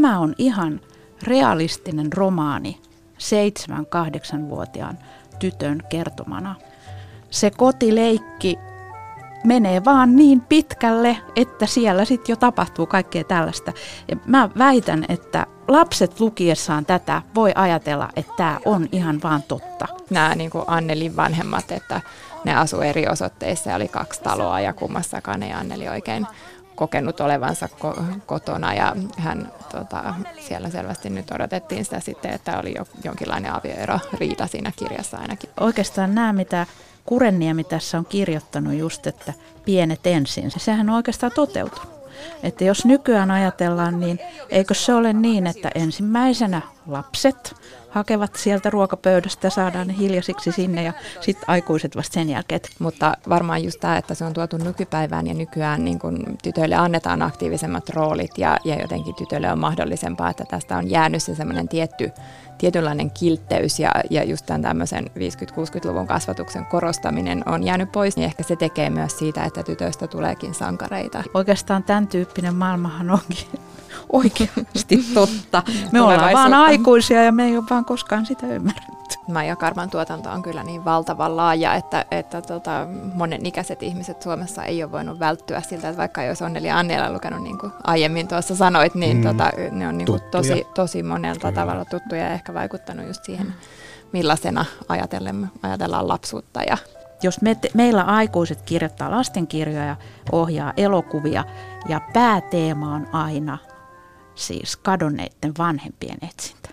Tämä on ihan realistinen romaani 7-8-vuotiaan tytön kertomana. Se kotileikki menee vaan niin pitkälle, että siellä sitten jo tapahtuu kaikkea tällaista. Ja mä väitän, että lapset lukiessaan tätä voi ajatella, että tämä on ihan vaan totta. Nämä niin kuin Annelin vanhemmat, että ne asu eri osoitteissa ja oli kaksi taloa ja kummassakaan ei Anneli oikein kokenut olevansa ko- kotona ja hän tota, siellä selvästi nyt odotettiin sitä sitten, että oli jo, jonkinlainen avioero riita siinä kirjassa ainakin. Oikeastaan nämä, mitä Kurenniemi tässä on kirjoittanut just, että pienet ensin, sehän on oikeastaan toteutunut. Että jos nykyään ajatellaan, niin eikö se ole niin, että ensimmäisenä lapset hakevat sieltä ruokapöydästä ja saadaan ne hiljaisiksi sinne ja sitten aikuiset vasta sen jälkeen. Mutta varmaan just tämä, että se on tuotu nykypäivään ja nykyään niin kun tytöille annetaan aktiivisemmat roolit ja, ja jotenkin tytöille on mahdollisempaa, että tästä on jäänyt se semmoinen tietty tietynlainen kiltteys ja, ja just tämän tämmöisen 50-60-luvun kasvatuksen korostaminen on jäänyt pois, niin ehkä se tekee myös siitä, että tytöistä tuleekin sankareita. Oikeastaan tämän tyyppinen maailmahan onkin oikeasti totta. Me ollaan vaan aikuisia ja me ei ole vaan koskaan sitä ymmärretty. Maija Karman tuotanto on kyllä niin valtavan laaja, että, että tota, monen ikäiset ihmiset Suomessa ei ole voinut välttyä siltä, että vaikka jos Onneli Annela lukenut niin kuin aiemmin tuossa sanoit, niin mm, tota, ne on niin kuin tosi, tosi monelta kyllä. tavalla tuttuja ja ehkä vaikuttanut just siihen, millaisena ajatellaan lapsuutta ja jos me te, meillä aikuiset kirjoittaa lastenkirjoja ja ohjaa elokuvia ja pääteema on aina siis kadonneiden vanhempien etsintä.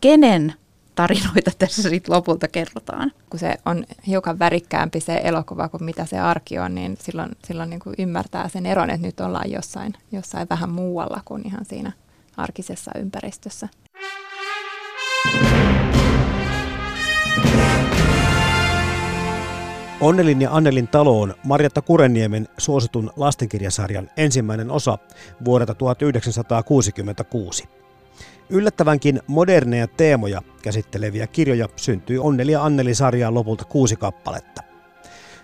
Kenen tarinoita tässä sitten lopulta kerrotaan? Kun se on hiukan värikkäämpi se elokuva kuin mitä se arki on, niin silloin, silloin niin kuin ymmärtää sen eron, että nyt ollaan jossain, jossain vähän muualla kuin ihan siinä arkisessa ympäristössä. Onnelin ja Annelin talo on Marjatta Kureniemen suositun lastenkirjasarjan ensimmäinen osa vuodelta 1966. Yllättävänkin moderneja teemoja käsitteleviä kirjoja syntyi Onneli ja Anneli-sarjaan lopulta kuusi kappaletta.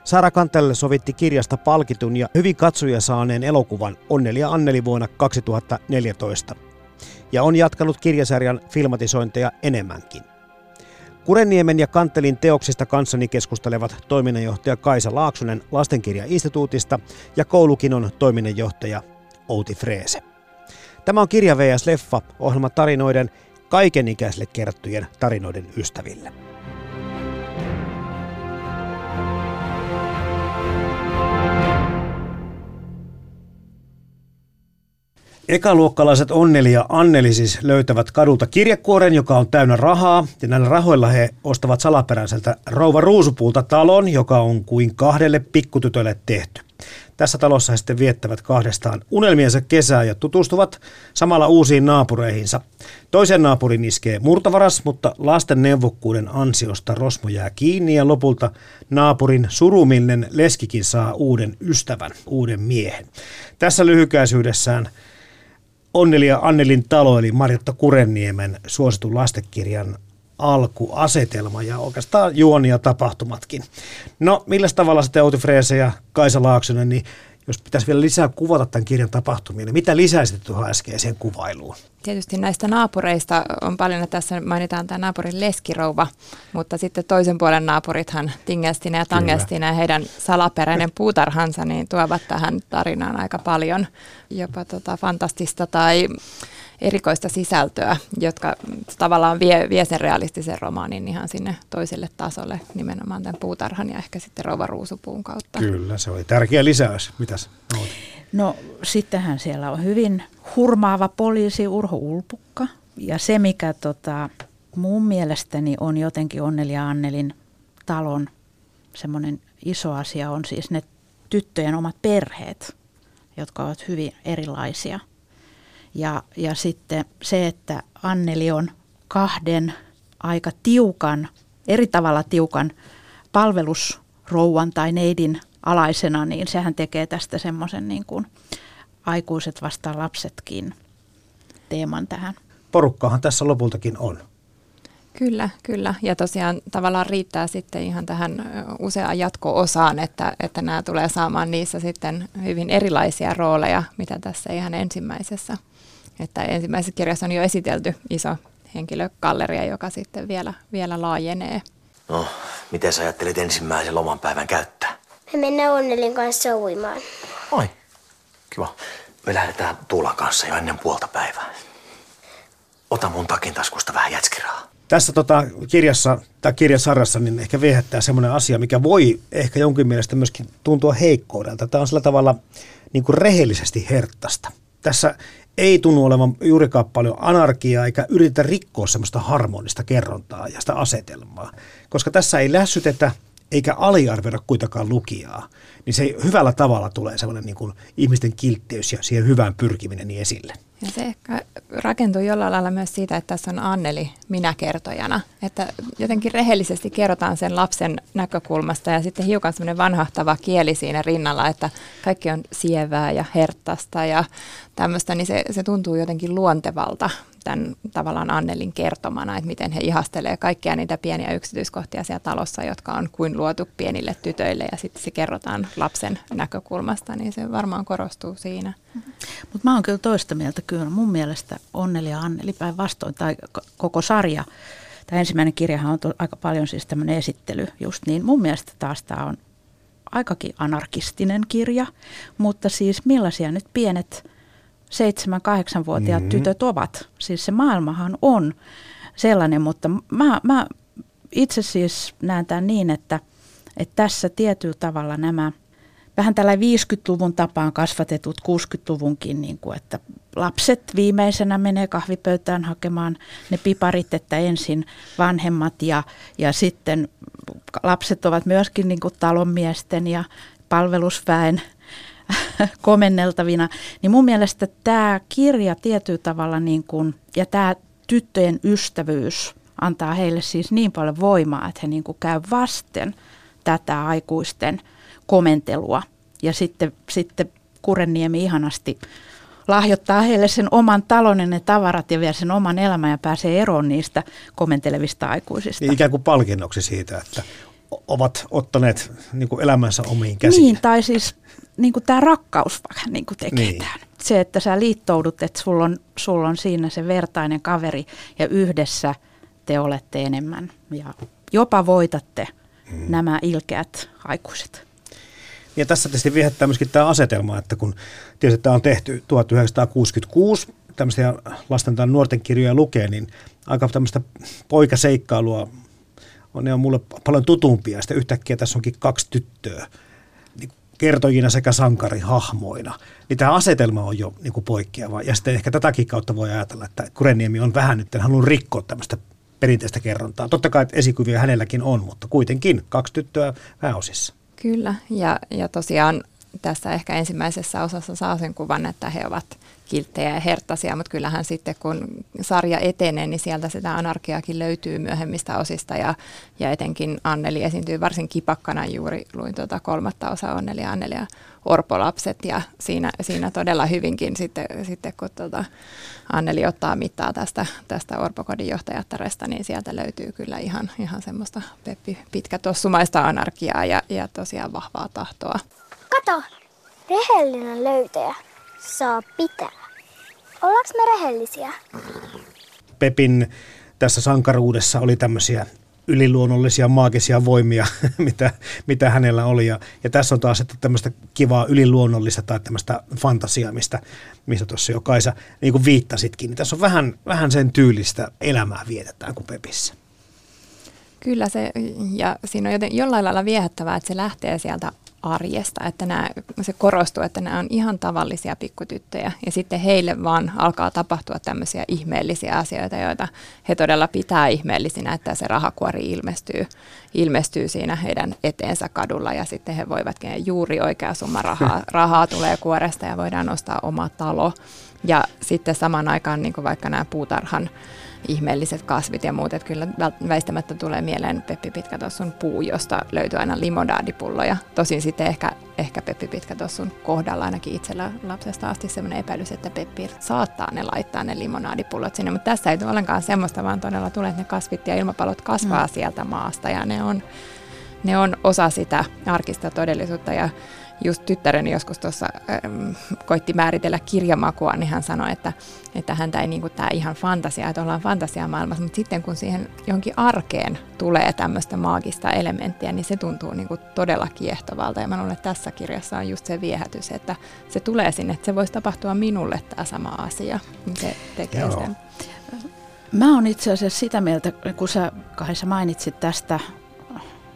Sara Kantelle sovitti kirjasta palkitun ja hyvin katsoja saaneen elokuvan Onneli ja Anneli vuonna 2014. Ja on jatkanut kirjasarjan filmatisointeja enemmänkin. Kureniemen ja Kantelin teoksista kanssani keskustelevat toiminnanjohtaja Kaisa Laaksonen Lastenkirjainstituutista ja Koulukinon toiminnanjohtaja Outi Freese. Tämä on Kirja VS Leffa, ohjelma tarinoiden kaikenikäisille kerrottujen tarinoiden ystäville. Ekaluokkalaiset Onneli ja Anneli siis löytävät kadulta kirjekuoren, joka on täynnä rahaa, ja näillä rahoilla he ostavat salaperäiseltä rouva ruusupuulta talon, joka on kuin kahdelle pikkutytölle tehty. Tässä talossa he sitten viettävät kahdestaan unelmiensa kesää ja tutustuvat samalla uusiin naapureihinsa. Toisen naapurin iskee murtavaras, mutta lasten neuvokkuuden ansiosta Rosmo jää kiinni ja lopulta naapurin surumillinen leskikin saa uuden ystävän, uuden miehen. Tässä lyhykäisyydessään Onneli ja Annelin talo, eli Marjatta Kurenniemen suositun lastekirjan alkuasetelma ja oikeastaan juoni ja tapahtumatkin. No, millä tavalla sitten Outi Freese ja Kaisa Laaksonen, niin jos pitäisi vielä lisää kuvata tämän kirjan tapahtumia, niin mitä lisäisit tuohon äskeiseen kuvailuun? Tietysti näistä naapureista on paljon, että tässä mainitaan tämä naapurin leskirouva, mutta sitten toisen puolen naapurithan Tingestina ja Tangestina ja heidän salaperäinen puutarhansa niin tuovat tähän tarinaan aika paljon jopa tota fantastista tai erikoista sisältöä, jotka tavallaan vie, vie sen realistisen romaanin ihan sinne toiselle tasolle, nimenomaan tämän puutarhan ja ehkä sitten rouva ruusupuun kautta. Kyllä, se oli tärkeä lisäys. Mitäs? No sittenhän siellä on hyvin hurmaava poliisi Urho Ulpukka. Ja se, mikä tota, mun mielestäni on jotenkin Onneli ja Annelin talon semmoinen iso asia, on siis ne tyttöjen omat perheet, jotka ovat hyvin erilaisia. Ja, ja sitten se, että Anneli on kahden aika tiukan, eri tavalla tiukan palvelusrouvan tai neidin alaisena, niin sehän tekee tästä semmoisen niin kuin aikuiset vastaan lapsetkin teeman tähän. Porukkahan tässä lopultakin on. Kyllä, kyllä. Ja tosiaan tavallaan riittää sitten ihan tähän useaan jatko-osaan, että, että nämä tulee saamaan niissä sitten hyvin erilaisia rooleja, mitä tässä ihan ensimmäisessä. Että ensimmäisessä kirjassa on jo esitelty iso henkilökalleria, joka sitten vielä, vielä laajenee. No, miten sä ajattelit ensimmäisen lomanpäivän käyttää? Me mennään Onnelin kanssa uimaan. Oi, kiva. Me lähdetään Tuulan kanssa jo ennen puolta päivää. Ota mun takin taskusta vähän jätskiraa. Tässä tota, kirjassa tai kirjasarjassa niin ehkä viehättää semmoinen asia, mikä voi ehkä jonkin mielestä myöskin tuntua heikkoudelta. Tämä on sillä tavalla niin kuin rehellisesti herttasta. Tässä ei tunnu olevan juurikaan paljon anarkiaa eikä yritetä rikkoa semmoista harmonista kerrontaa ja sitä asetelmaa. Koska tässä ei lässytetä eikä aliarvioida kuitenkaan lukijaa, niin se hyvällä tavalla tulee semmoinen niin kuin ihmisten kiltteys ja siihen hyvään pyrkiminen niin esille. Ja se ehkä rakentuu jollain lailla myös siitä, että tässä on Anneli minä kertojana. Että jotenkin rehellisesti kerrotaan sen lapsen näkökulmasta ja sitten hiukan semmoinen vanhahtava kieli siinä rinnalla, että kaikki on sievää ja herttasta ja tämmöistä, niin se, se tuntuu jotenkin luontevalta tämän tavallaan Annelin kertomana, että miten he ihastelee kaikkia niitä pieniä yksityiskohtia siellä talossa, jotka on kuin luotu pienille tytöille ja sitten se kerrotaan lapsen näkökulmasta, niin se varmaan korostuu siinä. Mutta mä oon kyllä toista mieltä kyllä. Mun mielestä Onneli ja Anneli päinvastoin tai koko sarja, tämä ensimmäinen kirjahan on aika paljon siis tämmöinen esittely just niin. Mun mielestä taas tämä on aikakin anarkistinen kirja, mutta siis millaisia nyt pienet 7-8-vuotiaat mm-hmm. tytöt ovat. Siis se maailmahan on sellainen, mutta mä, mä itse siis näen tämän niin, että, että tässä tietyllä tavalla nämä vähän tällä 50-luvun tapaan kasvatetut 60-luvunkin, niin kuin, että lapset viimeisenä menee kahvipöytään hakemaan ne piparit, että ensin vanhemmat ja, ja sitten lapset ovat myöskin niin kuin talonmiesten ja palvelusväen komenneltavina, niin mun mielestä tämä kirja tietyllä tavalla niin kuin, ja tämä tyttöjen ystävyys antaa heille siis niin paljon voimaa, että he niin kuin käy vasten tätä aikuisten komentelua. Ja sitten, sitten Kurenniemi ihanasti lahjoittaa heille sen oman talon ja ne tavarat ja vielä sen oman elämän ja pääsee eroon niistä komentelevista aikuisista. Niin ikään kuin palkinnoksi siitä, että ovat ottaneet niin kuin elämänsä omiin käsiin. Niin, tai siis niin kuin tämä rakkaus vähän niin kuin tekee niin. tämän. Se, että sä liittoudut, että sulla on, sulla on siinä se vertainen kaveri ja yhdessä te olette enemmän ja jopa voitatte hmm. nämä ilkeät aikuiset. Ja tässä tietysti viehättää myöskin tämä asetelma, että kun tietysti tämä on tehty 1966, tämmöisiä lasten tai nuorten kirjoja lukee, niin aika tämmöistä poikaseikkailua on, ne on mulle paljon tutumpia. Sitten yhtäkkiä tässä onkin kaksi tyttöä kertojina sekä sankarihahmoina. Niin tämä asetelma on jo niin kuin poikkeava. Ja sitten ehkä tätäkin kautta voi ajatella, että Kureniemi on vähän nyt halunnut rikkoa tämmöistä perinteistä kerrontaa. Totta kai esikuvia hänelläkin on, mutta kuitenkin kaksi tyttöä pääosissa. Kyllä, ja, ja tosiaan tässä ehkä ensimmäisessä osassa saa sen kuvan, että he ovat kilttejä ja herttaisia, mutta kyllähän sitten kun sarja etenee, niin sieltä sitä anarkiaakin löytyy myöhemmistä osista. Ja, ja etenkin Anneli esiintyy varsin kipakkana. Juuri, luin tuota kolmatta osaa Anneli ja Anneli ja Orpolapset. Ja siinä, siinä todella hyvinkin sitten, sitten kun tuota Anneli ottaa mittaa tästä, tästä Orpokodin johtajattaresta, niin sieltä löytyy kyllä ihan, ihan semmoista Peppi pitkä tossumaista anarkiaa ja, ja tosiaan vahvaa tahtoa. Kato, rehellinen löytäjä saa pitää. Ollaanko me rehellisiä? Pepin tässä sankaruudessa oli tämmöisiä yliluonnollisia maagisia voimia, mitä, mitä hänellä oli. Ja, ja tässä on taas että tämmöistä kivaa yliluonnollista tai tämmöistä fantasiaa, mistä, mistä tuossa jo Kaisa niin kuin viittasitkin. Niin tässä on vähän, vähän sen tyylistä elämää vietetään kuin Pepissä. Kyllä se, ja siinä on joten, jollain lailla viehättävää, että se lähtee sieltä arjesta, että nämä, se korostuu, että nämä on ihan tavallisia pikkutyttöjä. Ja sitten heille vaan alkaa tapahtua tämmöisiä ihmeellisiä asioita, joita he todella pitää ihmeellisinä, että se rahakuori ilmestyy, ilmestyy siinä heidän eteensä kadulla. Ja sitten he voivatkin juuri oikea summa rahaa, rahaa tulee kuoresta ja voidaan ostaa oma talo. Ja sitten samaan aikaan niin kuin vaikka nämä puutarhan ihmeelliset kasvit ja muut. Että kyllä väistämättä tulee mieleen Peppi Pitkätossun puu, josta löytyy aina limonaadipulloja. Tosin sitten ehkä, ehkä Peppi Pitkätossun kohdalla ainakin itsellä lapsesta asti sellainen epäilys, että Peppi saattaa ne laittaa ne limonaadipullot sinne. Mutta tässä ei tule ollenkaan semmoista, vaan todella tulee, että ne kasvit ja ilmapalot kasvaa mm. sieltä maasta ja ne on, ne on osa sitä arkista todellisuutta. Ja just tyttäreni joskus tuossa ähm, koitti määritellä kirjamakua, niin hän sanoi, että, että häntä ei niin kuin tämä ihan fantasia, että ollaan fantasiamaailmassa, mutta sitten kun siihen johonkin arkeen tulee tämmöistä maagista elementtiä, niin se tuntuu niin kuin todella kiehtovalta. Ja mä luulen, että tässä kirjassa on just se viehätys, että se tulee sinne, että se voisi tapahtua minulle tämä sama asia, niin se tekee Joo. sen. Mä oon itse asiassa sitä mieltä, kun sä Kaisa mainitsit tästä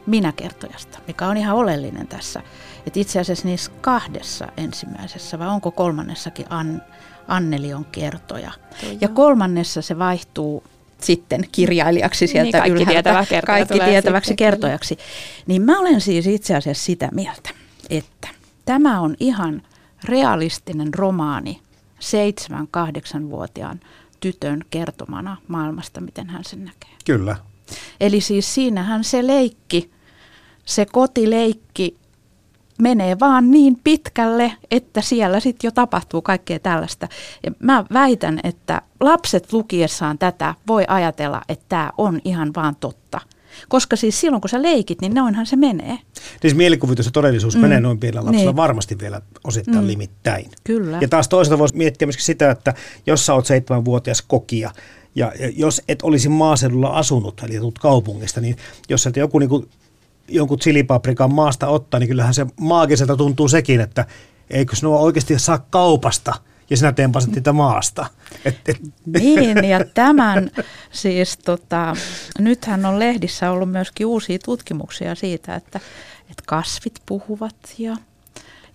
minäkertojasta, mikä on ihan oleellinen tässä että itse asiassa niissä kahdessa ensimmäisessä, vai onko kolmannessakin An, Anneli on kertoja. Tuo ja kolmannessa se vaihtuu sitten kirjailijaksi sieltä niin, kaikki ylhäältä, tietävä kaikki tietäväksi kertojaksi. Niin mä olen siis itse asiassa sitä mieltä, että tämä on ihan realistinen romaani seitsemän, kahdeksanvuotiaan tytön kertomana maailmasta, miten hän sen näkee. Kyllä. Eli siis siinähän se leikki, se kotileikki menee vaan niin pitkälle, että siellä sitten jo tapahtuu kaikkea tällaista. Ja mä väitän, että lapset lukiessaan tätä voi ajatella, että tämä on ihan vaan totta. Koska siis silloin, kun sä leikit, niin noinhan se menee. Siis mielikuvitus ja todellisuus mm. menee noin pienellä lapsella niin. varmasti vielä osittain mm. limittäin. Kyllä. Ja taas toisaalta voisi miettiä myöskin sitä, että jos sä oot seitsemänvuotias kokija, ja jos et olisi maaseudulla asunut, eli tulet kaupungista, niin jos sieltä joku niin kuin jonkun chilipaprikan maasta ottaa, niin kyllähän se maagiselta tuntuu sekin, että eikö nuo oikeasti saa kaupasta ja sinä tempasit niitä maasta. Et, et. Niin, ja tämän siis tota, nythän on lehdissä ollut myöskin uusia tutkimuksia siitä, että, että kasvit puhuvat ja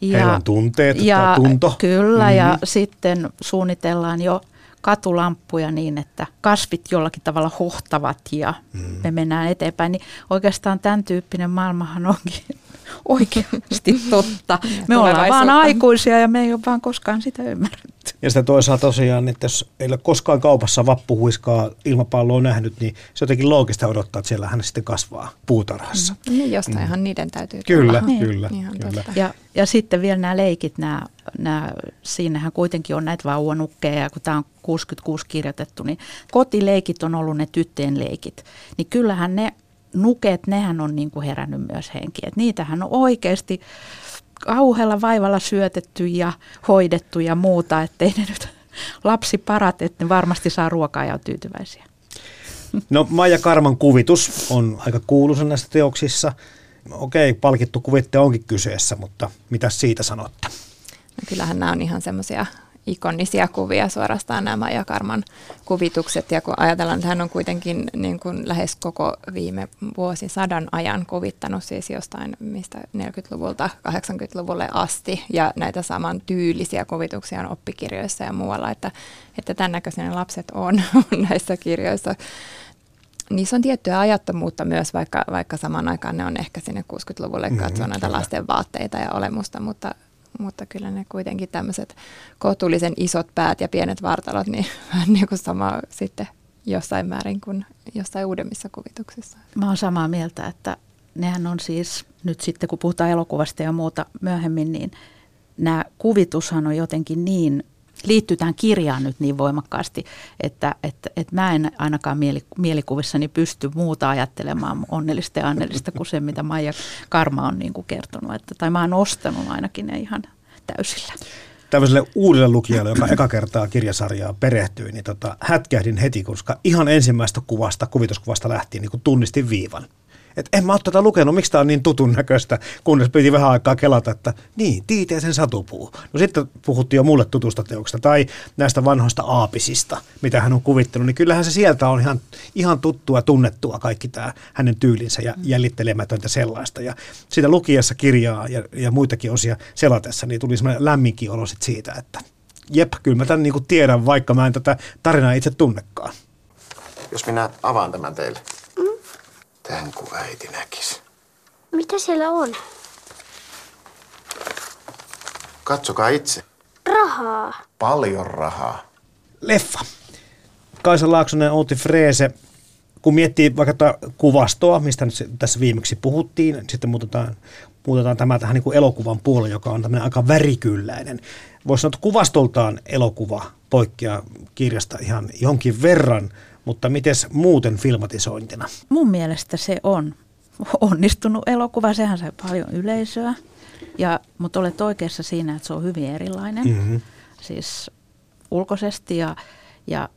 ja, Heillä on tunteet ja, tunto. Kyllä, mm-hmm. ja sitten suunnitellaan jo – katulamppuja niin, että kasvit jollakin tavalla hohtavat ja mm. me mennään eteenpäin, niin oikeastaan tämän tyyppinen maailmahan onkin oikeasti totta. Me ollaan vaan aikuisia ja me ei ole vaan koskaan sitä ymmärretty. Ja sitä toisaalta tosiaan, että jos ei ole koskaan kaupassa vappuhuiskaa ilmapalloa nähnyt, niin se jotenkin loogista odottaa, että siellä hän sitten kasvaa puutarhassa. Mm. Niin jostainhan mm. niiden täytyy Kyllä, tulla. kyllä. Niin, kyllä. Ja, ja sitten vielä nämä leikit, nämä, nämä, siinähän kuitenkin on näitä vauvanukkeja, ja kun tämä on 66 kirjoitettu, niin kotileikit on ollut ne tyttöjen leikit. Niin kyllähän ne nuket, nehän on niin kuin herännyt myös henkiin. niitähän on oikeasti kauhealla vaivalla syötetty ja hoidettu ja muuta, ettei ne nyt lapsi parat, että ne varmasti saa ruokaa ja on tyytyväisiä. No Maija Karman kuvitus on aika kuuluisa näissä teoksissa. Okei, palkittu kuvitte onkin kyseessä, mutta mitä siitä sanotte? No kyllähän nämä on ihan semmoisia ikonisia kuvia suorastaan nämä ja Karman kuvitukset. Ja kun ajatellaan, että hän on kuitenkin niin kuin lähes koko viime vuosisadan ajan kuvittanut siis jostain mistä 40-luvulta 80-luvulle asti. Ja näitä saman tyylisiä kuvituksia on oppikirjoissa ja muualla, että, että tämän näköisiä lapset on, on näissä kirjoissa niissä on tiettyä ajattomuutta myös, vaikka, vaikka samaan aikaan ne on ehkä sinne 60-luvulle mm-hmm, katsoa mm, näitä lasten vaatteita ja olemusta, mutta, mutta kyllä ne kuitenkin tämmöiset kohtuullisen isot päät ja pienet vartalot, niin vähän niin kuin sama sitten jossain määrin kuin jossain uudemmissa kuvituksissa. Mä oon samaa mieltä, että nehän on siis, nyt sitten kun puhutaan elokuvasta ja muuta myöhemmin, niin nämä kuvitushan on jotenkin niin liittyy tähän kirjaan nyt niin voimakkaasti, että, että, että mä en ainakaan mieli, mielikuvissani pysty muuta ajattelemaan onnellista ja annellista kuin se, mitä Maija Karma on niin kuin kertonut. Että, tai mä oon ostanut ainakin ne ihan täysillä. Tällaiselle uudelle lukijalle, joka eka kertaa kirjasarjaa perehtyi, niin tota, hätkähdin heti, koska ihan ensimmäistä kuvasta, kuvituskuvasta lähtien niin tunnistin viivan. Että en mä ole tätä lukenut, miksi tämä on niin tutun näköistä, kunnes piti vähän aikaa kelata, että niin, Tiiteisen satupuu. No sitten puhuttiin jo mulle tutusta teoksesta tai näistä vanhoista aapisista, mitä hän on kuvittanut, niin kyllähän se sieltä on ihan, ihan tuttua, tunnettua kaikki tämä hänen tyylinsä ja jäljittelemätöntä sellaista. Ja siitä lukiessa kirjaa ja, ja muitakin osia selatessa, niin tuli semmoinen lämminkin olo sit siitä, että jep, kyllä mä tämän niin tiedän, vaikka mä en tätä tarinaa itse tunnekaan. Jos minä avaan tämän teille. Tän kuin äiti näkisi. Mitä siellä on? Katsokaa itse. Rahaa. Paljon rahaa. Leffa. Kaisa Laaksonen, Outi Freese. Kun miettii vaikka tätä kuvastoa, mistä nyt tässä viimeksi puhuttiin, sitten muutetaan, muutetaan tämä tähän niin kuin elokuvan puolelle, joka on tämmöinen aika värikylläinen. Voisi sanoa, että kuvastoltaan elokuva poikkeaa kirjasta ihan jonkin verran, mutta miten muuten filmatisointina? Mun mielestä se on onnistunut elokuva, sehän sai paljon yleisöä, ja, mutta olet oikeassa siinä, että se on hyvin erilainen, Mm-hmm. siis ulkoisesti, ja, ja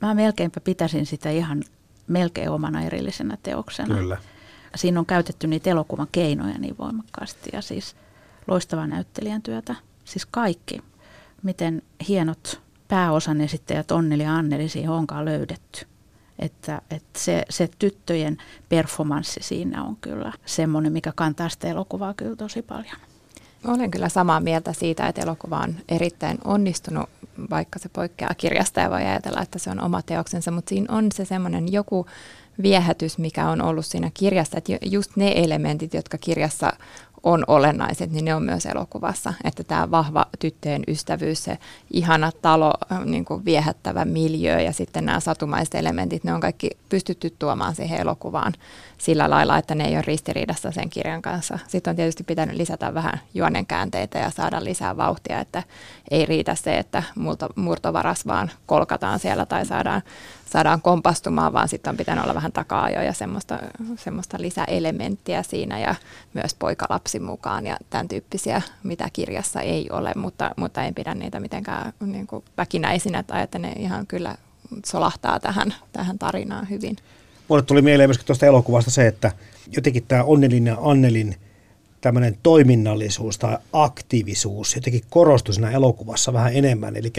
mä melkeinpä pitäisin sitä ihan melkein omana erillisenä teoksena. Kyllä. Siinä on käytetty niitä elokuvan keinoja niin voimakkaasti ja siis loistavaa näyttelijän työtä. Siis kaikki, miten hienot pääosan esittäjät Onneli ja Anneli siihen onkaan löydetty. Että, että se, se tyttöjen performanssi siinä on kyllä semmoinen, mikä kantaa sitä elokuvaa kyllä tosi paljon. Olen kyllä samaa mieltä siitä, että elokuva on erittäin onnistunut, vaikka se poikkeaa kirjasta ja voi ajatella, että se on oma teoksensa, mutta siinä on se semmoinen joku viehätys, mikä on ollut siinä kirjassa, että ju- just ne elementit, jotka kirjassa on olennaiset, niin ne on myös elokuvassa. Että tämä vahva tyttöjen ystävyys, se ihana talo, niin kuin viehättävä miljö ja sitten nämä satumaiset elementit, ne on kaikki pystytty tuomaan siihen elokuvaan sillä lailla, että ne ei ole ristiriidassa sen kirjan kanssa. Sitten on tietysti pitänyt lisätä vähän juonen käänteitä ja saada lisää vauhtia, että ei riitä se, että murto, murtovaras vaan kolkataan siellä tai saadaan, saadaan kompastumaan, vaan sitten on pitänyt olla vähän takaa ja semmoista, semmoista lisäelementtiä siinä ja myös poikalapsi mukaan ja tämän tyyppisiä, mitä kirjassa ei ole, mutta, mutta en pidä niitä mitenkään niin kuin väkinäisinä tai että ne ihan kyllä solahtaa tähän, tähän tarinaan hyvin. Mulle tuli mieleen myöskin tuosta elokuvasta se, että jotenkin tämä Onnelin ja Annelin tämmöinen toiminnallisuus tai aktiivisuus jotenkin korostui siinä elokuvassa vähän enemmän. Eli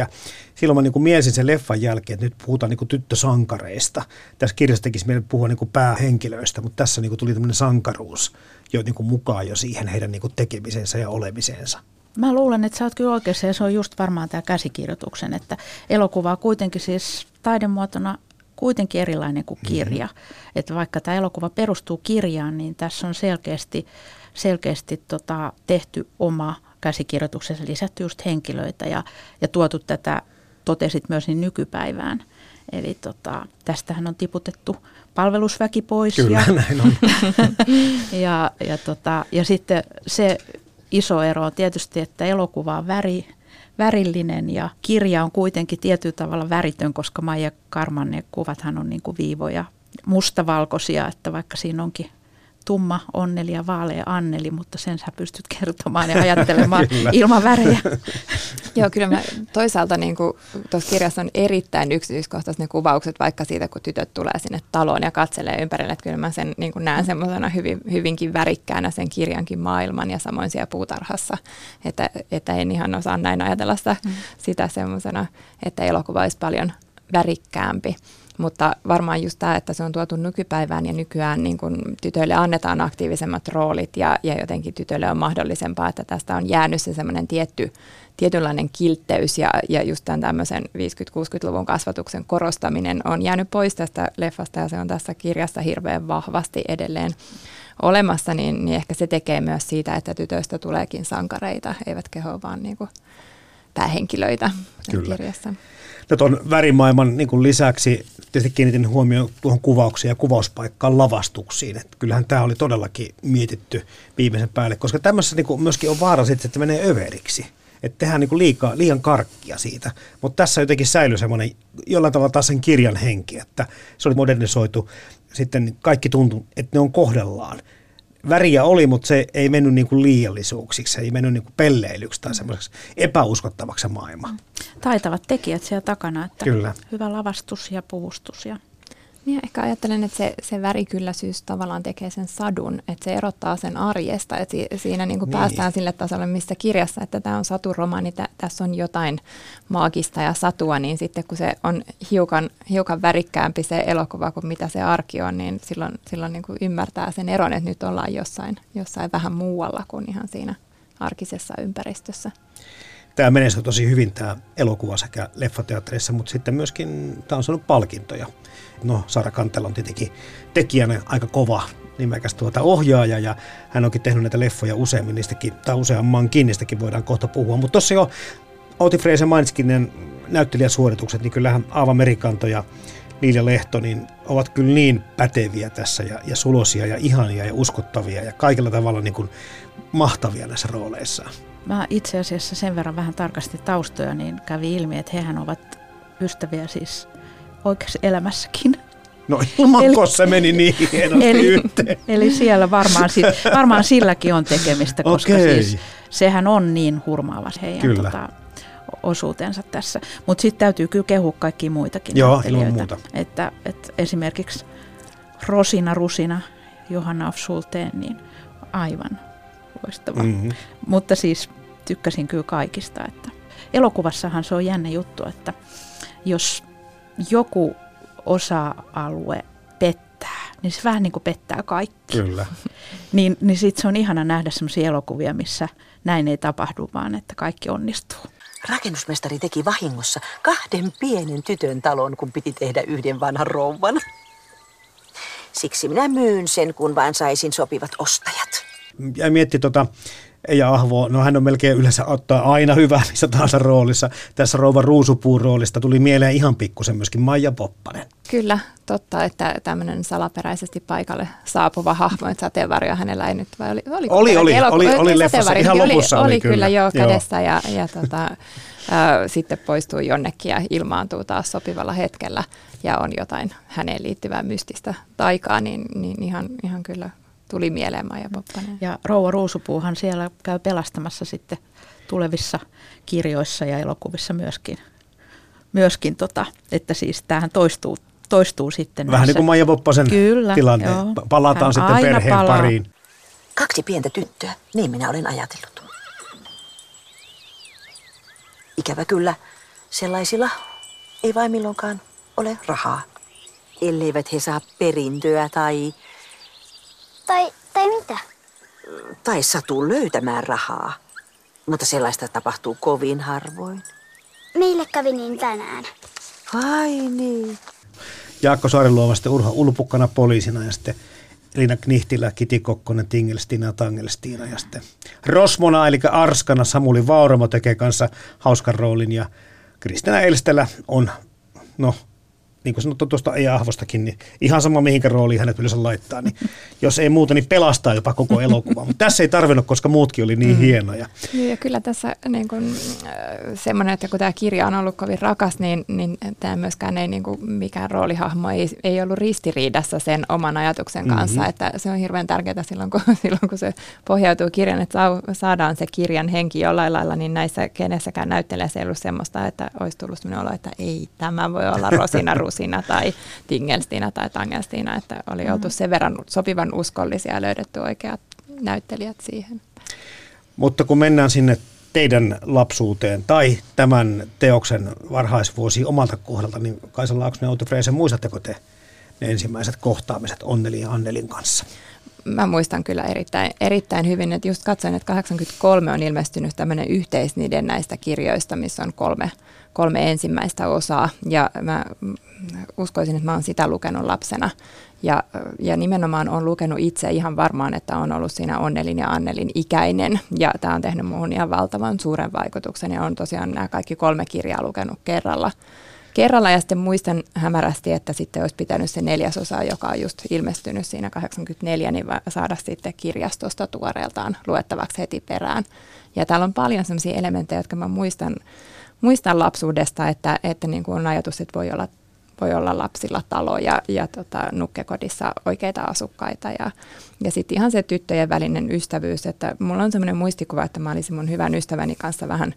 silloin mä niin mielisin sen leffan jälkeen, että nyt puhutaan niin tyttösankareista. Tässä kirjassa tekisi meille puhua niin päähenkilöistä, mutta tässä niin tuli tämmöinen sankaruus jo niin kuin mukaan jo siihen heidän niin kuin tekemisensä ja olemisensa. Mä luulen, että sä oot kyllä oikeassa ja se on just varmaan tämä käsikirjoituksen, että elokuva on kuitenkin siis taidemuotona kuitenkin erilainen kuin kirja. Mm-hmm. Että vaikka tämä elokuva perustuu kirjaan, niin tässä on selkeästi, selkeästi tota, tehty oma käsikirjoituksessa, lisätty just henkilöitä ja, ja tuotu tätä, totesit myös niin nykypäivään. Eli tota, tästähän on tiputettu palvelusväki pois. Kyllä, ja, näin on. ja, ja, tota, ja sitten se iso ero on tietysti, että elokuva on väri, värillinen ja kirja on kuitenkin tietyllä tavalla väritön, koska Maija Karman ne kuvathan on niin kuin viivoja mustavalkoisia, että vaikka siinä onkin tumma onneli ja vaalea Anneli, mutta sen sä pystyt kertomaan ja ajattelemaan ilman värejä. Joo, kyllä mä toisaalta niin tuossa kirjassa on erittäin yksityiskohtaiset ne kuvaukset, vaikka siitä, kun tytöt tulee sinne taloon ja katselee ympärille, että kyllä mä sen niin näen semmoisena hyvin, hyvinkin värikkäänä sen kirjankin maailman ja samoin siellä puutarhassa, että, että en ihan osaa näin ajatella sitä, mm. sitä semmoisena, että elokuva olisi paljon värikkäämpi. Mutta varmaan just tämä, että se on tuotu nykypäivään ja nykyään niin kun tytöille annetaan aktiivisemmat roolit ja, ja jotenkin tytöille on mahdollisempaa, että tästä on jäänyt se semmoinen tietty, tietynlainen kiltteys ja, ja just tämän tämmöisen 50-60-luvun kasvatuksen korostaminen on jäänyt pois tästä leffasta ja se on tässä kirjassa hirveän vahvasti edelleen olemassa, niin, niin ehkä se tekee myös siitä, että tytöistä tuleekin sankareita, eivätkä he ole vaan niin kuin päähenkilöitä Kyllä. kirjassa. No tuon värimaailman niin kuin lisäksi tietysti kiinnitin huomioon tuohon kuvaukseen ja kuvauspaikkaan lavastuksiin. Että kyllähän tämä oli todellakin mietitty viimeisen päälle, koska tämmöisessä niin kuin myöskin on vaara sitten, että menee överiksi. Että tehdään niin liikaa, liian karkkia siitä. Mutta tässä jotenkin säilyi semmoinen jollain tavalla taas sen kirjan henki, että se oli modernisoitu. Sitten kaikki tuntui, että ne on kohdellaan. Väriä oli, mutta se ei mennyt niin kuin liiallisuuksiksi, se ei mennyt niin kuin pelleilyksi tai semmoiseksi epäuskottavaksi maailma. Taitavat tekijät siellä takana, että Kyllä. hyvä lavastus ja puvustus. Ja Niin ehkä ajattelen, että se, se värikylläisyys tavallaan tekee sen sadun, että se erottaa sen arjesta. Että si, siinä niin kuin niin. päästään sille tasolle, missä kirjassa, että tämä on saturomaani, tä, tässä on jotain maagista ja satua, niin sitten kun se on hiukan, hiukan värikkäämpi se elokuva kuin mitä se arki on, niin silloin, silloin niin kuin ymmärtää sen eron, että nyt ollaan jossain, jossain vähän muualla kuin ihan siinä arkisessa ympäristössä tämä menestyi tosi hyvin tämä elokuva sekä leffateatterissa, mutta sitten myöskin tämä on saanut palkintoja. No, Sara Kantel on tietenkin tekijänä aika kova nimekäs tuota ohjaaja ja hän onkin tehnyt näitä leffoja useammin niistäkin, tai useammankin niistäkin voidaan kohta puhua. Mutta tuossa jo Outi Freese mainitsikin ne näyttelijäsuoritukset, niin kyllähän Aava Merikanto ja Niilja Lehto niin ovat kyllä niin päteviä tässä ja, ja sulosia ja ihania ja uskottavia ja kaikilla tavalla niin kuin mahtavia näissä rooleissaan. Mä itse asiassa sen verran vähän tarkasti taustoja, niin kävi ilmi, että hehän ovat ystäviä siis oikeassa elämässäkin. No ilmankossa eli, meni niin hienosti eli, yhteen. Eli siellä varmaan, varmaan silläkin on tekemistä, koska okay. siis sehän on niin hurmaava heidän kyllä. Tota, osuutensa tässä. Mutta sitten täytyy kyllä kehua kaikkia muitakin Joo, ilman muuta. Että, että esimerkiksi Rosina Rusina, Johanna af Schulteen, niin aivan loistava. Mm-hmm. Mutta siis tykkäsin kyllä kaikista. Että elokuvassahan se on jännä juttu, että jos joku osa-alue pettää, niin se vähän niin kuin pettää kaikki. Kyllä. niin niin sitten se on ihana nähdä sellaisia elokuvia, missä näin ei tapahdu, vaan että kaikki onnistuu. Rakennusmestari teki vahingossa kahden pienen tytön talon, kun piti tehdä yhden vanhan rouvan. Siksi minä myyn sen, kun vain saisin sopivat ostajat ja mietti tota, ja Ahvo, no hän on melkein yleensä ottaa aina hyvää missä tahansa roolissa. Tässä Rouva Ruusupuun roolista tuli mieleen ihan pikkusen myöskin Maija Poppanen. Kyllä, totta, että tämmöinen salaperäisesti paikalle saapuva hahmo, että sateenvarjo hänellä ei nyt, vai oli, oli, oli, oli, eloku- oli, oli leffassa, ihan lopussa oli, oli, kyllä, kyllä jo kädessä ja, ja tota, äh, sitten poistuu jonnekin ja ilmaantuu taas sopivalla hetkellä ja on jotain häneen liittyvää mystistä taikaa, niin, niin ihan, ihan kyllä tuli mieleen Maija Poppanen. Ja Rouva Ruusupuuhan siellä käy pelastamassa sitten tulevissa kirjoissa ja elokuvissa myöskin. myöskin tota, että siis tämähän toistuu, toistuu sitten. Vähän niin kuin Maija Poppasen Kyllä, tilanne. Joo. Palataan Hän sitten perheen palaa. pariin. Kaksi pientä tyttöä, niin minä olen ajatellut. Ikävä kyllä, sellaisilla ei vain milloinkaan ole rahaa. Elleivät he saa perintöä tai tai, tai mitä? Tai satuu löytämään rahaa. Mutta sellaista tapahtuu kovin harvoin. Meille kävi niin tänään. Ai niin. Jaakko Saariluoma sitten Urho Ulpukkana poliisina ja sitten Elina Knihtilä, Kiti Kokkonen, Tingelstina ja Tangelstina ja sitten Rosmona eli Arskana Samuli Vauramo tekee kanssa hauskan roolin ja Kristina Elstelä on, no niin kuin sanottu tuosta ei ahvostakin, niin ihan sama mihinkä rooliin hänet yleensä laittaa, niin jos ei muuta, niin pelastaa jopa koko elokuva. Mutta tässä ei tarvinnut, koska muutkin oli niin mm. hienoja. Ja kyllä tässä niin kuin, äh, semmoinen, että kun tämä kirja on ollut kovin rakas, niin, niin tämä myöskään ei niin kuin, mikään roolihahmo ei, ei ollut ristiriidassa sen oman ajatuksen mm-hmm. kanssa, mm-hmm. että se on hirveän tärkeää silloin, kun, silloin, kun se pohjautuu kirjan, että saadaan se kirjan henki jollain lailla, niin näissä kenessäkään näyttelijässä ei ollut semmoista, että olisi tullut sellainen olo, että ei tämä voi olla Rosina Rusina tai Tingelstina tai Tangelstina, että oli mm. oltu sen verran sopivan uskollisia ja löydetty oikeat näyttelijät siihen. Mutta kun mennään sinne teidän lapsuuteen tai tämän teoksen varhaisvuosi omalta kohdalta, niin Kaisa Laaksonen ja Outi Freese, muistatteko te ne ensimmäiset kohtaamiset Onneli ja Annelin kanssa? Mä muistan kyllä erittäin, erittäin hyvin, että just katsoin, että 83 on ilmestynyt tämmöinen yhteisniiden näistä kirjoista, missä on kolme, kolme ensimmäistä osaa. Ja mä uskoisin, että mä oon sitä lukenut lapsena. Ja, ja nimenomaan on lukenut itse ihan varmaan, että on ollut siinä Onnelin ja Annelin ikäinen. Ja tämä on tehnyt muuhun ihan valtavan suuren vaikutuksen. Ja on tosiaan nämä kaikki kolme kirjaa lukenut kerralla. Kerralla ja sitten muistan hämärästi, että sitten olisi pitänyt se neljäsosa, joka on just ilmestynyt siinä 84, niin saada sitten kirjastosta tuoreeltaan luettavaksi heti perään. Ja täällä on paljon sellaisia elementtejä, jotka mä muistan, muistan lapsuudesta, että, että niin kuin on ajatus, että voi olla voi olla lapsilla talo ja, ja tota, nukkekodissa oikeita asukkaita. Ja, ja sitten ihan se tyttöjen välinen ystävyys, että mulla on semmoinen muistikuva, että mä olisin mun hyvän ystäväni kanssa vähän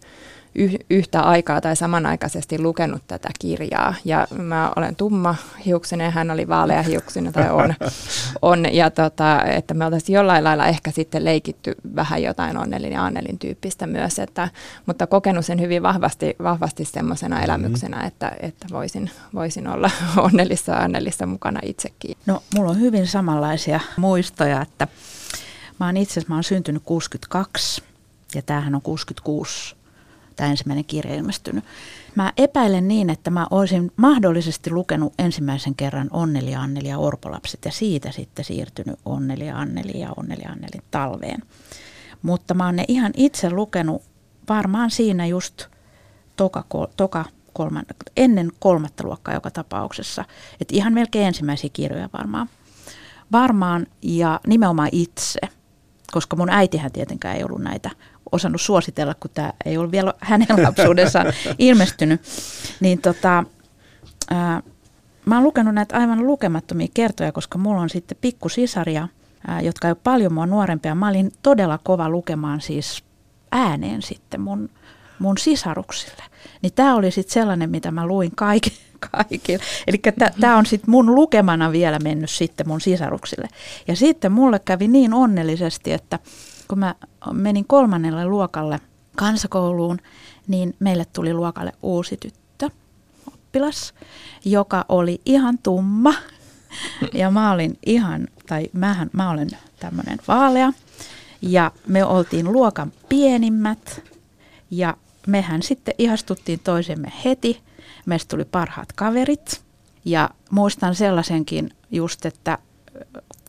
yhtä aikaa tai samanaikaisesti lukenut tätä kirjaa. Ja mä olen tumma hiuksinen, hän oli vaalea hiuksinen tai on. on ja tota, että me oltaisiin jollain lailla ehkä sitten leikitty vähän jotain Onnelin ja Annelin tyyppistä myös, että, mutta kokenut sen hyvin vahvasti, vahvasti semmoisena mm-hmm. elämyksenä, että, että voisin, voisin olla Onnelissa ja Annelissa mukana itsekin. No mulla on hyvin samanlaisia muistoja, että mä oon itse asiassa mä oon syntynyt 62 ja tämähän on 66 tämä ensimmäinen kirja ilmestynyt. Mä epäilen niin, että mä olisin mahdollisesti lukenut ensimmäisen kerran Onneli Anneli ja Orpolapset ja siitä sitten siirtynyt Onneli Anneli ja Onneli Annelin talveen. Mutta mä oon ne ihan itse lukenut varmaan siinä just toka, toka kolman, ennen kolmatta luokkaa joka tapauksessa. Et ihan melkein ensimmäisiä kirjoja varmaan. Varmaan ja nimenomaan itse, koska mun äitihän tietenkään ei ollut näitä osannut suositella, kun tämä ei ollut vielä hänen lapsuudessaan ilmestynyt. Niin tota, ää, mä oon lukenut näitä aivan lukemattomia kertoja, koska mulla on sitten pikkusisaria, ää, jotka ei ole paljon mua nuorempia. Mä olin todella kova lukemaan siis ääneen sitten mun, mun sisaruksille. Niin tämä oli sitten sellainen, mitä mä luin kaikille. kaikille. Eli tämä on sitten mun lukemana vielä mennyt sitten mun sisaruksille. Ja sitten mulle kävi niin onnellisesti, että kun mä menin kolmannelle luokalle kansakouluun, niin meille tuli luokalle uusi tyttö, oppilas, joka oli ihan tumma. Ja mä olin ihan, tai mähän, mä olen tämmöinen vaalea. Ja me oltiin luokan pienimmät ja mehän sitten ihastuttiin toisemme heti. Meistä tuli parhaat kaverit ja muistan sellaisenkin just, että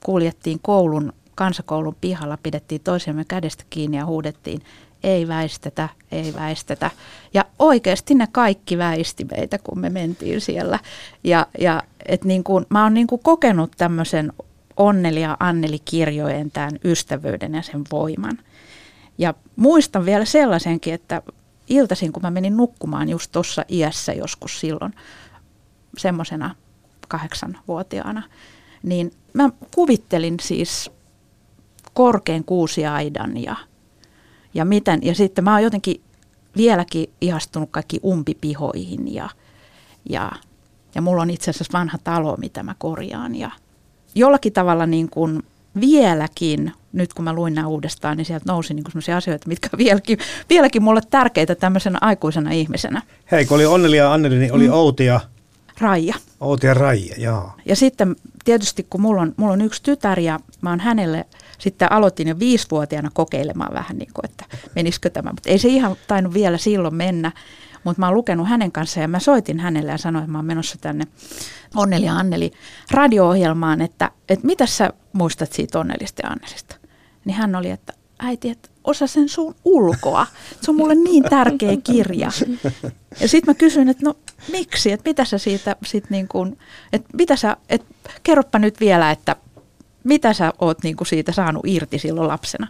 kuljettiin koulun kansakoulun pihalla pidettiin toisemme kädestä kiinni ja huudettiin, ei väistetä, ei väistetä. Ja oikeasti ne kaikki väisti meitä, kun me mentiin siellä. Ja, ja et niin kuin, mä oon niin kuin kokenut tämmöisen Onneli ja Anneli-kirjojen tämän ystävyyden ja sen voiman. Ja muistan vielä sellaisenkin, että iltaisin, kun mä menin nukkumaan just tuossa iässä joskus silloin, semmoisena kahdeksanvuotiaana, niin mä kuvittelin siis korkean kuusiaidan ja, ja miten. Ja sitten mä oon jotenkin vieläkin ihastunut kaikki umpipihoihin ja, ja, ja mulla on itse asiassa vanha talo, mitä mä korjaan. Ja jollakin tavalla niin kuin vieläkin, nyt kun mä luin nämä uudestaan, niin sieltä nousi niin sellaisia asioita, mitkä on vieläkin, vieläkin mulle tärkeitä tämmöisenä aikuisena ihmisenä. Hei, kun oli Onneli ja Anneli, niin oli mm. Outi ja... Raija. Outi ja Raija, joo. Ja sitten tietysti kun mulla on, mulla on yksi tytär ja mä oon hänelle sitten aloitin jo viisivuotiaana kokeilemaan vähän, niin kuin, että menisikö tämä. Mutta ei se ihan tainnut vielä silloin mennä. Mutta mä oon lukenut hänen kanssaan ja mä soitin hänelle ja sanoin, että mä oon menossa tänne Onneli ja Anneli radio-ohjelmaan, että, että mitä sä muistat siitä Onnelista ja Annelista. Niin hän oli, että äiti, että osa sen sun ulkoa. Se on mulle niin tärkeä kirja. Ja sitten mä kysyin, että no miksi, että mitä sä siitä sit niin kuin, että mitä sä, että kerropa nyt vielä, että mitä sä oot niin kuin siitä saanut irti silloin lapsena?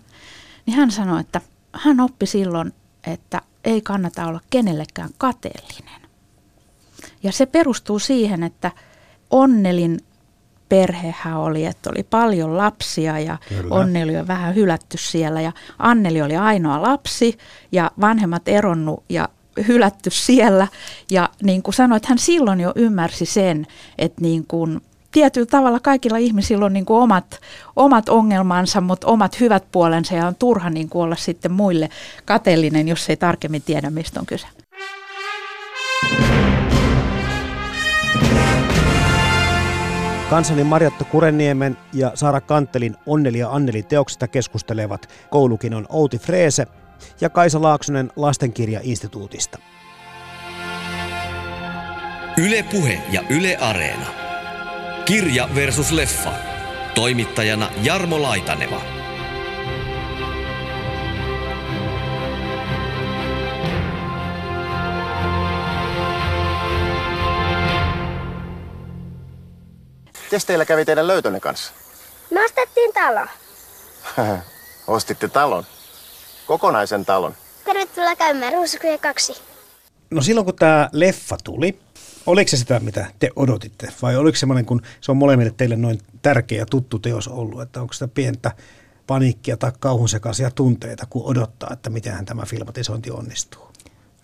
Niin hän sanoi, että hän oppi silloin, että ei kannata olla kenellekään kateellinen. Ja se perustuu siihen, että Onnelin perhehän oli, että oli paljon lapsia ja Kyllä. Onneli oli vähän hylätty siellä ja Anneli oli ainoa lapsi ja vanhemmat eronnut ja hylätty siellä. Ja niin kuin sanoit, hän silloin jo ymmärsi sen, että niin kuin tietyllä tavalla kaikilla ihmisillä on niin kuin omat, omat ongelmansa, mutta omat hyvät puolensa ja on turha niin kuin olla sitten muille kateellinen, jos ei tarkemmin tiedä, mistä on kyse. Kansani Marjatta Kureniemen ja Saara Kantelin Onneli ja Anneli teoksista keskustelevat koulukinon Outi Freese ja Kaisa Laaksonen Lastenkirja-instituutista. Yle Puhe ja Yle Areena. Kirja versus leffa. Toimittajana Jarmo Laitaneva. Mites teillä kävi teidän löytönne kanssa? Me ostettiin talo. Ostitte talon? Kokonaisen talon? Tervetuloa käymään Ruusukuja kaksi. No silloin kun tämä leffa tuli, oliko se sitä, mitä te odotitte? Vai oliko semmoinen, kun se on molemmille teille noin tärkeä ja tuttu teos ollut, että onko sitä pientä paniikkia tai kauhun sekaisia tunteita, kun odottaa, että miten tämä filmatisointi onnistuu?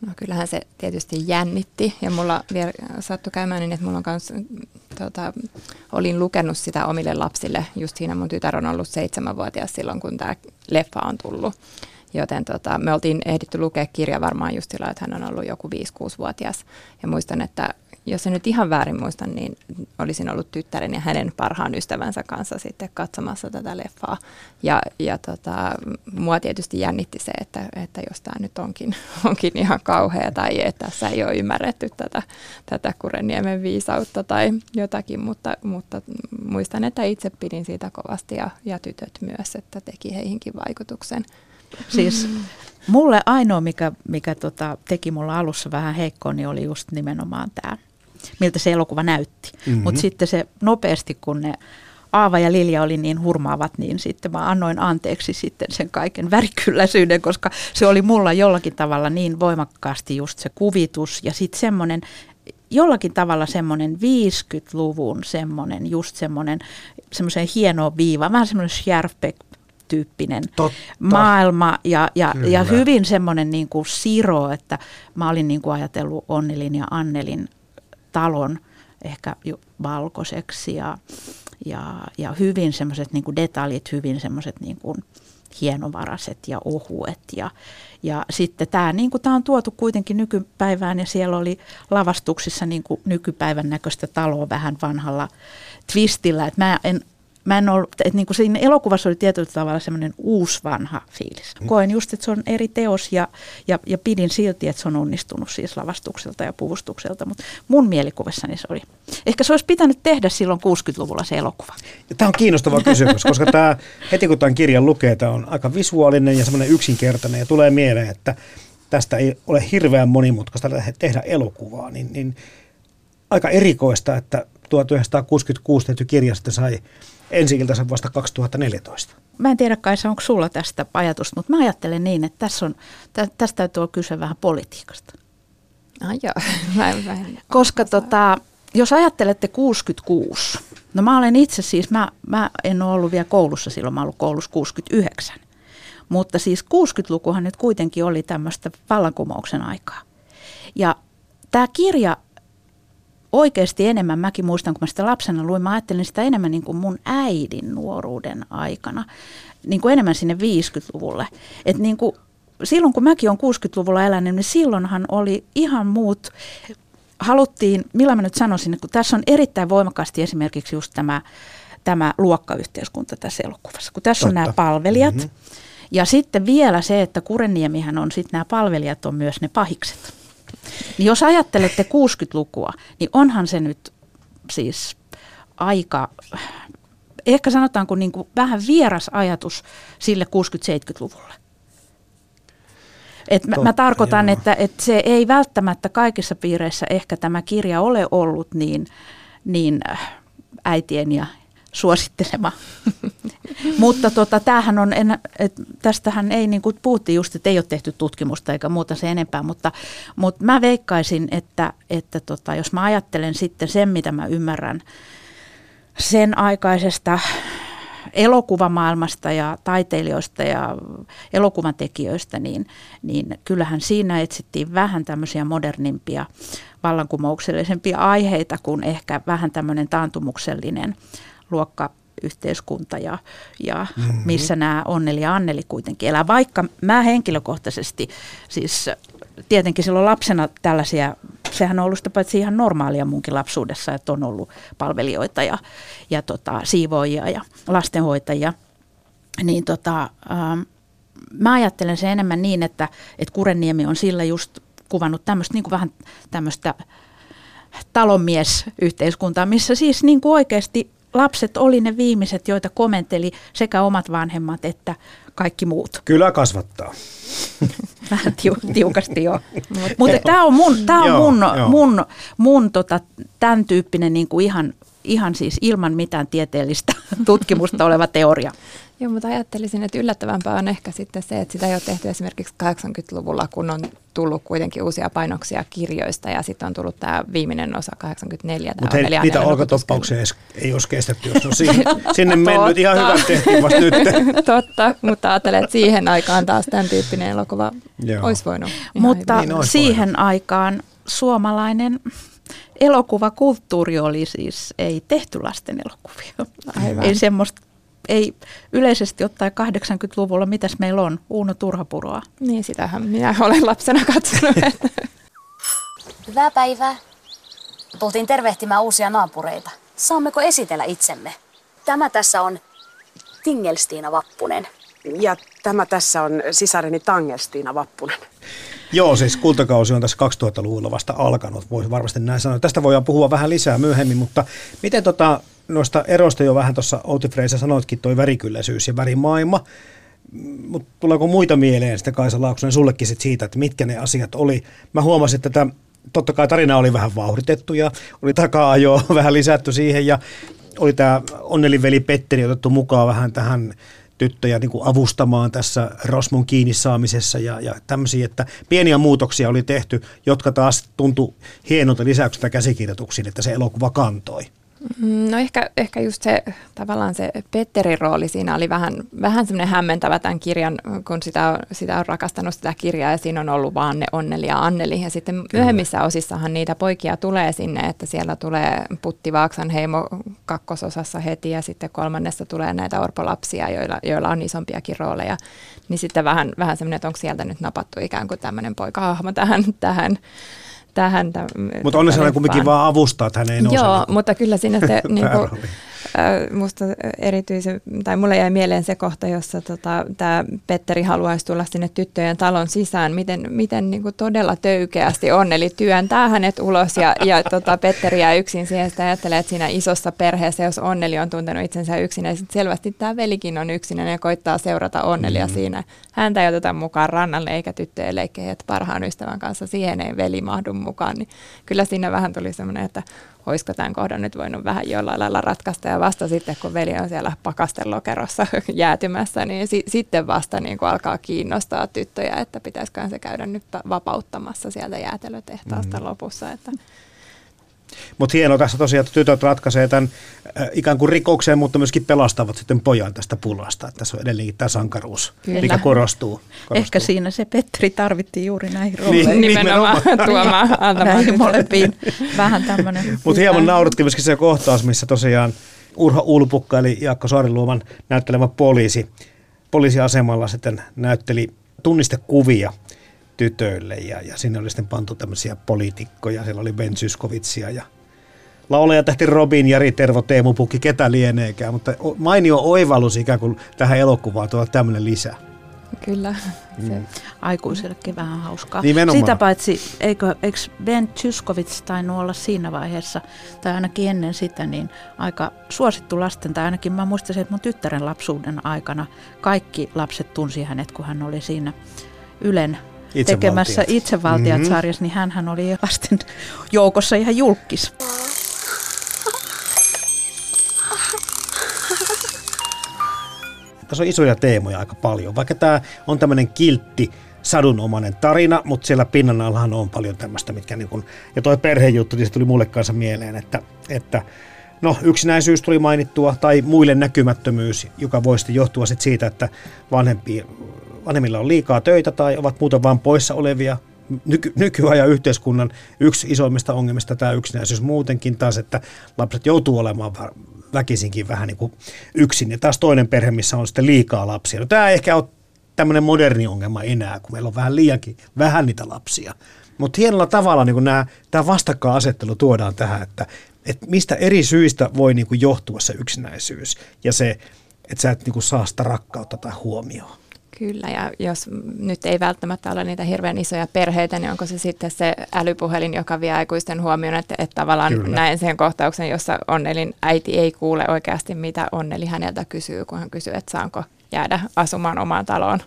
No kyllähän se tietysti jännitti ja mulla vielä sattui käymään niin, että mulla on kans, tota, olin lukenut sitä omille lapsille. Just siinä mun tytär on ollut seitsemänvuotias silloin, kun tämä leffa on tullut. Joten tota, me oltiin ehditty lukea kirja varmaan just sillä, että hän on ollut joku 5-6-vuotias. Ja muistan, että jos en nyt ihan väärin muista, niin olisin ollut tyttären ja hänen parhaan ystävänsä kanssa sitten katsomassa tätä leffaa. Ja, ja tota, mua tietysti jännitti se, että, että jos tämä nyt onkin, onkin ihan kauhea tai että tässä ei ole ymmärretty tätä, tätä Kureniemen viisautta tai jotakin, mutta, mutta muistan, että itse pidin siitä kovasti ja, ja tytöt myös, että teki heihinkin vaikutuksen. Siis mulle ainoa, mikä, mikä tota, teki mulla alussa vähän heikkoa, niin oli just nimenomaan tämä miltä se elokuva näytti. Mm-hmm. Mutta sitten se nopeasti, kun ne Aava ja Lilja oli niin hurmaavat, niin sitten mä annoin anteeksi sitten sen kaiken värikylläisyyden, koska se oli mulla jollakin tavalla niin voimakkaasti just se kuvitus ja sitten semmoinen jollakin tavalla semmoinen 50-luvun semmoinen, just semmoinen, semmoisen hieno viiva, vähän semmoinen Schärfbeck tyyppinen Totta. maailma ja, ja, ja hyvin semmoinen niin kuin siro, että mä olin niin kuin ajatellut Onnelin ja Annelin talon ehkä valkoiseksi ja, ja, ja hyvin semmoiset niin detaljit, hyvin semmoiset niin kuin hienovaraiset ja ohuet. Ja, ja sitten tämä, niin kuin tämä on tuotu kuitenkin nykypäivään ja siellä oli lavastuksissa niin nykypäivän näköistä taloa vähän vanhalla twistillä. Että mä en mä en ollut, että niin kuin siinä elokuvassa oli tietyllä tavalla semmoinen uusi vanha fiilis. Mm. Koen just, että se on eri teos ja, ja, ja pidin silti, että se on onnistunut siis lavastukselta ja puvustukselta, mutta mun mielikuvissani se oli. Ehkä se olisi pitänyt tehdä silloin 60-luvulla se elokuva. Ja tämä on kiinnostava kysymys, koska tämä, heti kun tämän kirjan lukee, tämä on aika visuaalinen ja semmoinen yksinkertainen ja tulee mieleen, että tästä ei ole hirveän monimutkaista tehdä elokuvaa, niin, niin aika erikoista, että 1966 tehty kirja sitten sai ensi vasta 2014. Mä en tiedä kai se onko sulla tästä ajatusta, mutta mä ajattelen niin, että tässä on, tä, tästä täytyy olla kyse vähän politiikasta. Ah, joo. Mä en, mä en Koska tota, jos ajattelette 66, no mä olen itse siis, mä, mä en ole ollut vielä koulussa silloin, mä olen ollut koulussa 69. Mutta siis 60-lukuhan nyt kuitenkin oli tämmöistä vallankumouksen aikaa. Ja tämä kirja oikeasti enemmän, mäkin muistan, kun mä sitä lapsena luin, mä ajattelin sitä enemmän niin kuin mun äidin nuoruuden aikana, niin kuin enemmän sinne 50-luvulle. Et niin kuin, silloin kun mäkin olen 60-luvulla elänyt, niin silloinhan oli ihan muut, haluttiin, millä mä nyt sanoisin, että kun tässä on erittäin voimakkaasti esimerkiksi just tämä, tämä luokkayhteiskunta tässä elokuvassa, kun tässä Totta. on nämä palvelijat, mm-hmm. ja sitten vielä se, että Kureniemihän on sitten nämä palvelijat on myös ne pahikset. Niin jos ajattelette 60-lukua, niin onhan se nyt siis aika, ehkä sanotaanko niin kuin vähän vieras ajatus sille 60-70-luvulle. Et mä, mä tarkoitan, että, että se ei välttämättä kaikissa piireissä ehkä tämä kirja ole ollut niin, niin äitien ja suosittelema. Mutta tota, tämähän on, en, et, tästähän ei, niin kuin puhuttiin just, että ei ole tehty tutkimusta eikä muuta se enempää, mutta, mutta mä veikkaisin, että, että tota, jos mä ajattelen sitten sen, mitä mä ymmärrän sen aikaisesta elokuvamaailmasta ja taiteilijoista ja elokuvan tekijöistä, niin, niin kyllähän siinä etsittiin vähän tämmöisiä modernimpia, vallankumouksellisempia aiheita kuin ehkä vähän tämmöinen taantumuksellinen luokkayhteiskunta ja, ja mm-hmm. missä nämä Onneli ja Anneli kuitenkin elää. Vaikka mä henkilökohtaisesti, siis tietenkin silloin lapsena tällaisia, sehän on ollut sitä paitsi ihan normaalia munkin lapsuudessa, että on ollut palvelijoita ja, ja tota, siivoojia ja lastenhoitajia, niin tota, ähm, mä ajattelen se enemmän niin, että, että Kurenniemi on sillä just kuvannut tämmöistä niin kuin vähän tämmöistä talonmiesyhteiskuntaa, missä siis niin kuin oikeasti lapset oli ne viimeiset, joita komenteli sekä omat vanhemmat että kaikki muut. Kyllä kasvattaa. Vähän tiu- tiukasti jo. Mutta tämä on mun, tää on joo, mun, joo. mun, mun tota, tämän tyyppinen niinku ihan ihan siis ilman mitään tieteellistä tutkimusta oleva teoria. Joo, mutta ajattelisin, että yllättävämpää on ehkä sitten se, että sitä ei ole tehty esimerkiksi 80-luvulla, kun on tullut kuitenkin uusia painoksia kirjoista ja sitten on tullut tämä viimeinen osa 84. Mutta niitä olkatoppauksia ei olisi kestetty, jos on siihen, sinne mennyt. Ihan hyvä tehtiin vasta nyt. Totta, mutta ajattelen, että siihen aikaan taas tämän tyyppinen elokuva Joo. olisi voinut. Mutta niin, olisi siihen voinut. aikaan suomalainen elokuvakulttuuri oli siis, ei tehty lasten elokuvia. Aivan. Ei semmoista ei yleisesti ottaen 80-luvulla, mitäs meillä on, Uuno Turhapuroa. Niin, sitähän minä olen lapsena katsonut. Hyvää päivää. Tultiin tervehtimään uusia naapureita. Saammeko esitellä itsemme? Tämä tässä on Tingelstiina Vappunen. Ja tämä tässä on sisareni Tangelstiina Vappunen. Joo, siis kultakausi on tässä 2000-luvulla vasta alkanut, voisi varmasti näin sanoa. Tästä voidaan puhua vähän lisää myöhemmin, mutta miten tota, noista eroista jo vähän tuossa Outi Freisa sanoitkin, toi värikylläisyys ja värimaailma, mutta tuleeko muita mieleen sitten Kaisa Laaksonen sullekin sit siitä, että mitkä ne asiat oli? Mä huomasin, että tätä, totta kai tarina oli vähän vauhditettu ja oli takaa jo vähän lisätty siihen ja oli tämä onneliveli Petteri otettu mukaan vähän tähän tyttöjä niin kuin avustamaan tässä Rosmon kiinni saamisessa ja, ja tämmöisiä, että pieniä muutoksia oli tehty, jotka taas tuntui hienolta lisäykseltä käsikirjoituksiin, että se elokuva kantoi. No ehkä, ehkä just se tavallaan se Petterin rooli siinä oli vähän, vähän semmoinen hämmentävä tämän kirjan, kun sitä on, sitä on rakastanut sitä kirjaa ja siinä on ollut vaan ne Onneli ja Anneli. Ja sitten Kyllä. myöhemmissä osissahan niitä poikia tulee sinne, että siellä tulee Putti Vaaksan heimo kakkososassa heti ja sitten kolmannessa tulee näitä orpolapsia, joilla, joilla on isompiakin rooleja. Niin sitten vähän, vähän semmoinen, että onko sieltä nyt napattu ikään kuin tämmöinen poikahahmo tähän, tähän tähän. Mutta onneksi hän kumminkin vaan avustaa, että hän ei nouse. Joo, niin mutta kyllä siinä se niin kuin, musta erityisen, tai mulle jäi mieleen se kohta, jossa tota, tämä Petteri haluaisi tulla sinne tyttöjen talon sisään, miten, miten niin kuin todella töykeästi onneli työntää hänet ulos ja, ja tota, Petteri jää yksin siihen, sitä ajattelee, että siinä isossa perheessä, jos onneli on tuntenut itsensä yksin, ja selvästi tämä velikin on yksin ja koittaa seurata onnelia mm. siinä. Häntä ei oteta mukaan rannalle eikä tyttöjen leikkeihin, että parhaan ystävän kanssa siihen ei veli mahdu mukaan, niin kyllä siinä vähän tuli semmoinen, että olisiko tämän kohdan nyt voinut vähän jollain lailla ratkaista. Ja vasta sitten, kun veli on siellä pakastelokerossa jäätymässä, niin si- sitten vasta niin kuin alkaa kiinnostaa tyttöjä, että pitäisikö se käydä nyt vapauttamassa sieltä jäätelötehtaasta mm. lopussa. Että mutta hienoa tässä tosiaan, että tytöt ratkaisee tämän äh, ikään kuin rikokseen, mutta myöskin pelastavat sitten pojan tästä pulasta. Että tässä on edelleenkin tämä sankaruus, Kyllä. mikä korostuu, korostuu. Ehkä siinä se Petteri tarvittiin juuri näihin niin, rooleihin. Niin, nimenomaan tuomaan, antamaan. Näihin molempiin vähän tämmöinen. Mutta hieman naurutti myöskin se kohtaus, missä tosiaan Urho Ulpukka eli Jaakko Saariluoman näyttelemä poliisi poliisiasemalla sitten näytteli tunnistekuvia tytöille ja, ja sinne oli sitten pantu tämmöisiä poliitikkoja, siellä oli Ben Syskovitsia ja laulaja tähti Robin, Jari Tervo, Teemu Pukki, ketä lieneekään, mutta mainio oivallus ikään kuin tähän elokuvaan tuolla tämmöinen lisä. Kyllä. Se. Mm. Aikuisellekin vähän hauskaa. Nimenomaan. Sitä paitsi, eikö, eikö Ben Tyskovits tainnut olla siinä vaiheessa, tai ainakin ennen sitä, niin aika suosittu lasten, tai ainakin mä muistan että mun tyttären lapsuuden aikana kaikki lapset tunsi hänet, kun hän oli siinä Ylen tekemässä itsevaltiat-sarjassa, mm-hmm. niin hän oli lasten joukossa ihan julkis. Tässä on isoja teemoja aika paljon, vaikka tämä on tämmöinen kiltti, sadunomainen tarina, mutta siellä pinnan allahan on paljon tämmöistä, mitkä niin kun, ja toi perhejuttu, niin se tuli mulle kanssa mieleen, että, että no yksinäisyys tuli mainittua, tai muille näkymättömyys, joka voisi johtua sit siitä, että vanhempi vanhemmilla on liikaa töitä tai ovat muuten vain poissa olevia. Nyky- nykyajan yhteiskunnan yksi isoimmista ongelmista tämä yksinäisyys muutenkin taas, että lapset joutuu olemaan väkisinkin vähän niin kuin yksin. Ja taas toinen perhe, missä on sitten liikaa lapsia. No, tämä ei ehkä ole tämmöinen moderni ongelma enää, kun meillä on vähän liiankin vähän niitä lapsia. Mutta hienolla tavalla niin nämä, tämä vastakkainasettelu tuodaan tähän, että, että mistä eri syistä voi niin kuin johtua se yksinäisyys ja se, että sä et niin kuin saa sitä rakkautta tai huomioon. Kyllä, ja jos nyt ei välttämättä ole niitä hirveän isoja perheitä, niin onko se sitten se älypuhelin, joka vie aikuisten huomioon, että, että tavallaan Kyllä. näen sen kohtauksen, jossa Onnelin äiti ei kuule oikeasti, mitä Onneli häneltä kysyy, kun hän kysyy, että saanko jäädä asumaan omaan taloon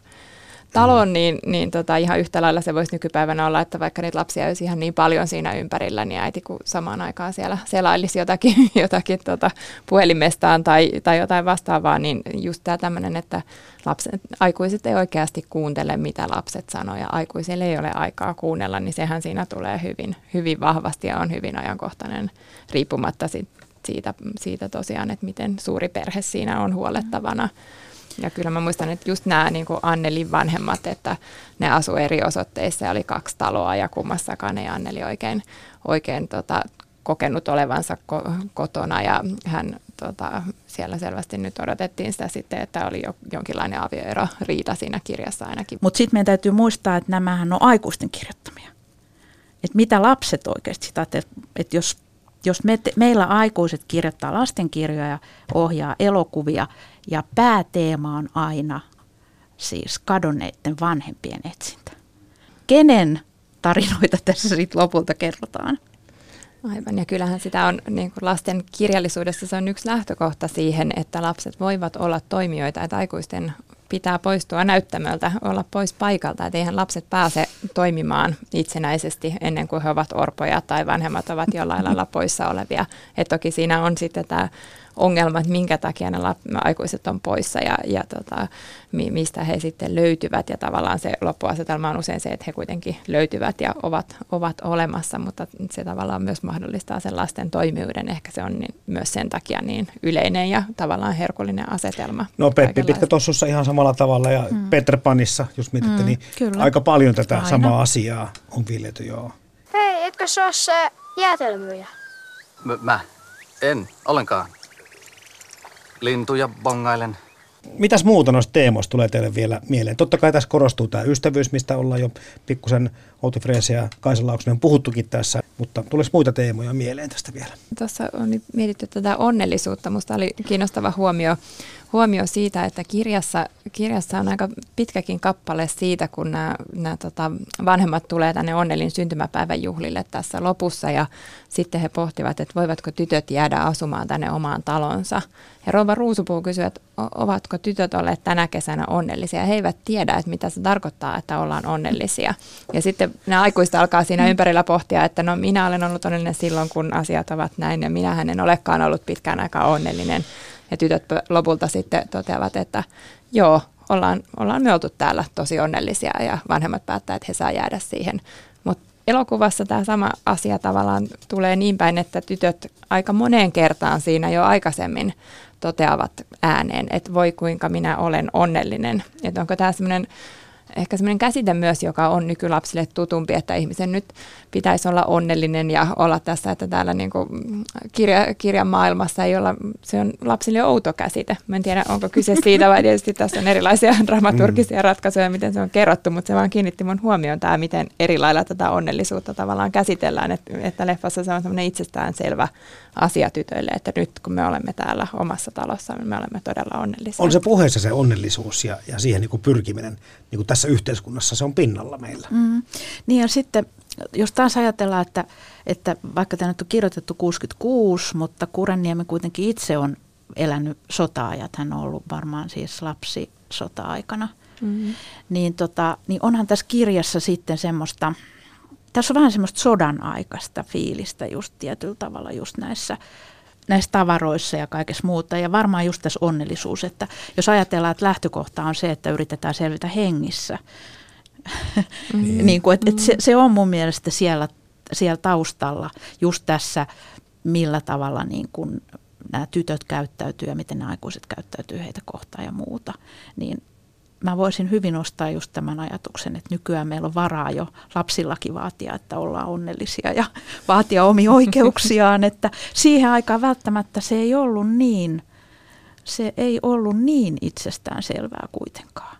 taloon, niin, niin tota, ihan yhtä lailla se voisi nykypäivänä olla, että vaikka niitä lapsia olisi ihan niin paljon siinä ympärillä, niin äiti kun samaan aikaan siellä selailisi jotakin, jotakin tota, puhelimestaan tai, tai jotain vastaavaa, niin just tämä tämmöinen, että lapset, aikuiset ei oikeasti kuuntele, mitä lapset sanoo ja aikuisille ei ole aikaa kuunnella, niin sehän siinä tulee hyvin, hyvin vahvasti ja on hyvin ajankohtainen riippumatta siitä, siitä tosiaan, että miten suuri perhe siinä on huolettavana. Ja kyllä mä muistan, että just nämä niin kuin Annelin vanhemmat, että ne asu eri osoitteissa ja oli kaksi taloa ja kummassakaan ei Anneli oikein, oikein tota, kokenut olevansa ko- kotona ja hän tota, siellä selvästi nyt odotettiin sitä sitten, että oli jo, jonkinlainen avioero riita siinä kirjassa ainakin. Mutta sitten meidän täytyy muistaa, että nämähän on aikuisten kirjoittamia. Että mitä lapset oikeasti, että et jos, jos me, meillä aikuiset kirjoittaa lastenkirjoja, ohjaa elokuvia ja pääteema on aina siis kadonneiden vanhempien etsintä. Kenen tarinoita tässä sitten lopulta kerrotaan? Aivan, ja kyllähän sitä on niin kuin lasten kirjallisuudessa se on yksi lähtökohta siihen, että lapset voivat olla toimijoita, että aikuisten pitää poistua näyttämöltä, olla pois paikalta, että eihän lapset pääse toimimaan itsenäisesti ennen kuin he ovat orpoja tai vanhemmat ovat jollain lailla poissa olevia. Et toki siinä on sitten tämä ongelma, että minkä takia ne aikuiset on poissa ja, ja tota, mi, mistä he sitten löytyvät. Ja tavallaan se loppuasetelma on usein se, että he kuitenkin löytyvät ja ovat, ovat olemassa, mutta se tavallaan myös mahdollistaa sen lasten toimijuuden. Ehkä se on niin, myös sen takia niin yleinen ja tavallaan herkullinen asetelma. No Peppi Pitkä Tossussa ihan samalla tavalla ja mm. Peter Panissa, jos mietitte, mm, niin kyllä. aika paljon tätä Aina. samaa asiaa on viljely, joo. Hei, etkö se ole se jäätelmyyjä? M- mä? En, ollenkaan lintuja bongailen. Mitäs muuta noista teemoista tulee teille vielä mieleen? Totta kai tässä korostuu tämä ystävyys, mistä ollaan jo pikkusen Outi Freese ja Kaisa Lauksonen puhuttukin tässä, mutta tulisi muita teemoja mieleen tästä vielä? Tuossa on nyt mietitty tätä onnellisuutta. Minusta oli kiinnostava huomio, huomio siitä, että kirjassa, kirjassa on aika pitkäkin kappale siitä, kun nämä, nämä tota, vanhemmat tulee tänne Onnelin syntymäpäivän juhlille tässä lopussa ja sitten he pohtivat, että voivatko tytöt jäädä asumaan tänne omaan talonsa. Ja Rova Ruusupuu kysyy, että ovatko tytöt olleet tänä kesänä onnellisia. He eivät tiedä, että mitä se tarkoittaa, että ollaan onnellisia. Ja sitten nämä aikuista alkaa siinä ympärillä pohtia, että no minä olen ollut onnellinen silloin, kun asiat ovat näin ja minähän en olekaan ollut pitkään aikaa onnellinen. Ja tytöt lopulta sitten toteavat, että joo, ollaan, ollaan me oltu täällä tosi onnellisia ja vanhemmat päättää, että he saa jäädä siihen. Mutta elokuvassa tämä sama asia tavallaan tulee niin päin, että tytöt aika moneen kertaan siinä jo aikaisemmin toteavat ääneen, että voi kuinka minä olen onnellinen. Että onko tämä semmoinen ehkä semmoinen käsite myös, joka on nykylapsille tutumpi, että ihmisen nyt pitäisi olla onnellinen ja olla tässä, että täällä niin kuin kirja, kirjan maailmassa ei olla, se on lapsille outo käsite. Mä en tiedä, onko kyse siitä vai tietysti tässä on erilaisia dramaturgisia mm. ratkaisuja, miten se on kerrottu, mutta se vaan kiinnitti mun huomioon tämä, miten eri lailla tätä onnellisuutta tavallaan käsitellään, että, että leffassa se on semmoinen itsestäänselvä asia tytöille, että nyt kun me olemme täällä omassa talossa, niin me olemme todella onnellisia. On se puheessa se onnellisuus ja, ja siihen niin kuin pyrkiminen niin kuin tässä yhteiskunnassa, se on pinnalla meillä. Mm. Niin ja sitten jos taas ajatellaan, että, että vaikka tämä nyt on kirjoitettu 66, mutta Kurenniemi kuitenkin itse on elänyt sota-ajat, hän on ollut varmaan siis lapsi sota-aikana, mm-hmm. niin, tota, niin onhan tässä kirjassa sitten semmoista, tässä on vähän semmoista sodan aikaista fiilistä just tietyllä tavalla just näissä, näissä tavaroissa ja kaikessa muuta. Ja varmaan just tässä onnellisuus, että jos ajatellaan, että lähtökohta on se, että yritetään selvitä hengissä, mm. niin kuin, että, että se, se on mun mielestä siellä, siellä taustalla just tässä, millä tavalla niin kuin nämä tytöt käyttäytyy ja miten nämä aikuiset käyttäytyy heitä kohtaan ja muuta. Niin mä voisin hyvin ostaa just tämän ajatuksen, että nykyään meillä on varaa jo lapsillakin vaatia, että ollaan onnellisia ja vaatia omia oikeuksiaan, että siihen aikaan välttämättä se ei ollut niin, se ei ollut niin itsestään selvää kuitenkaan.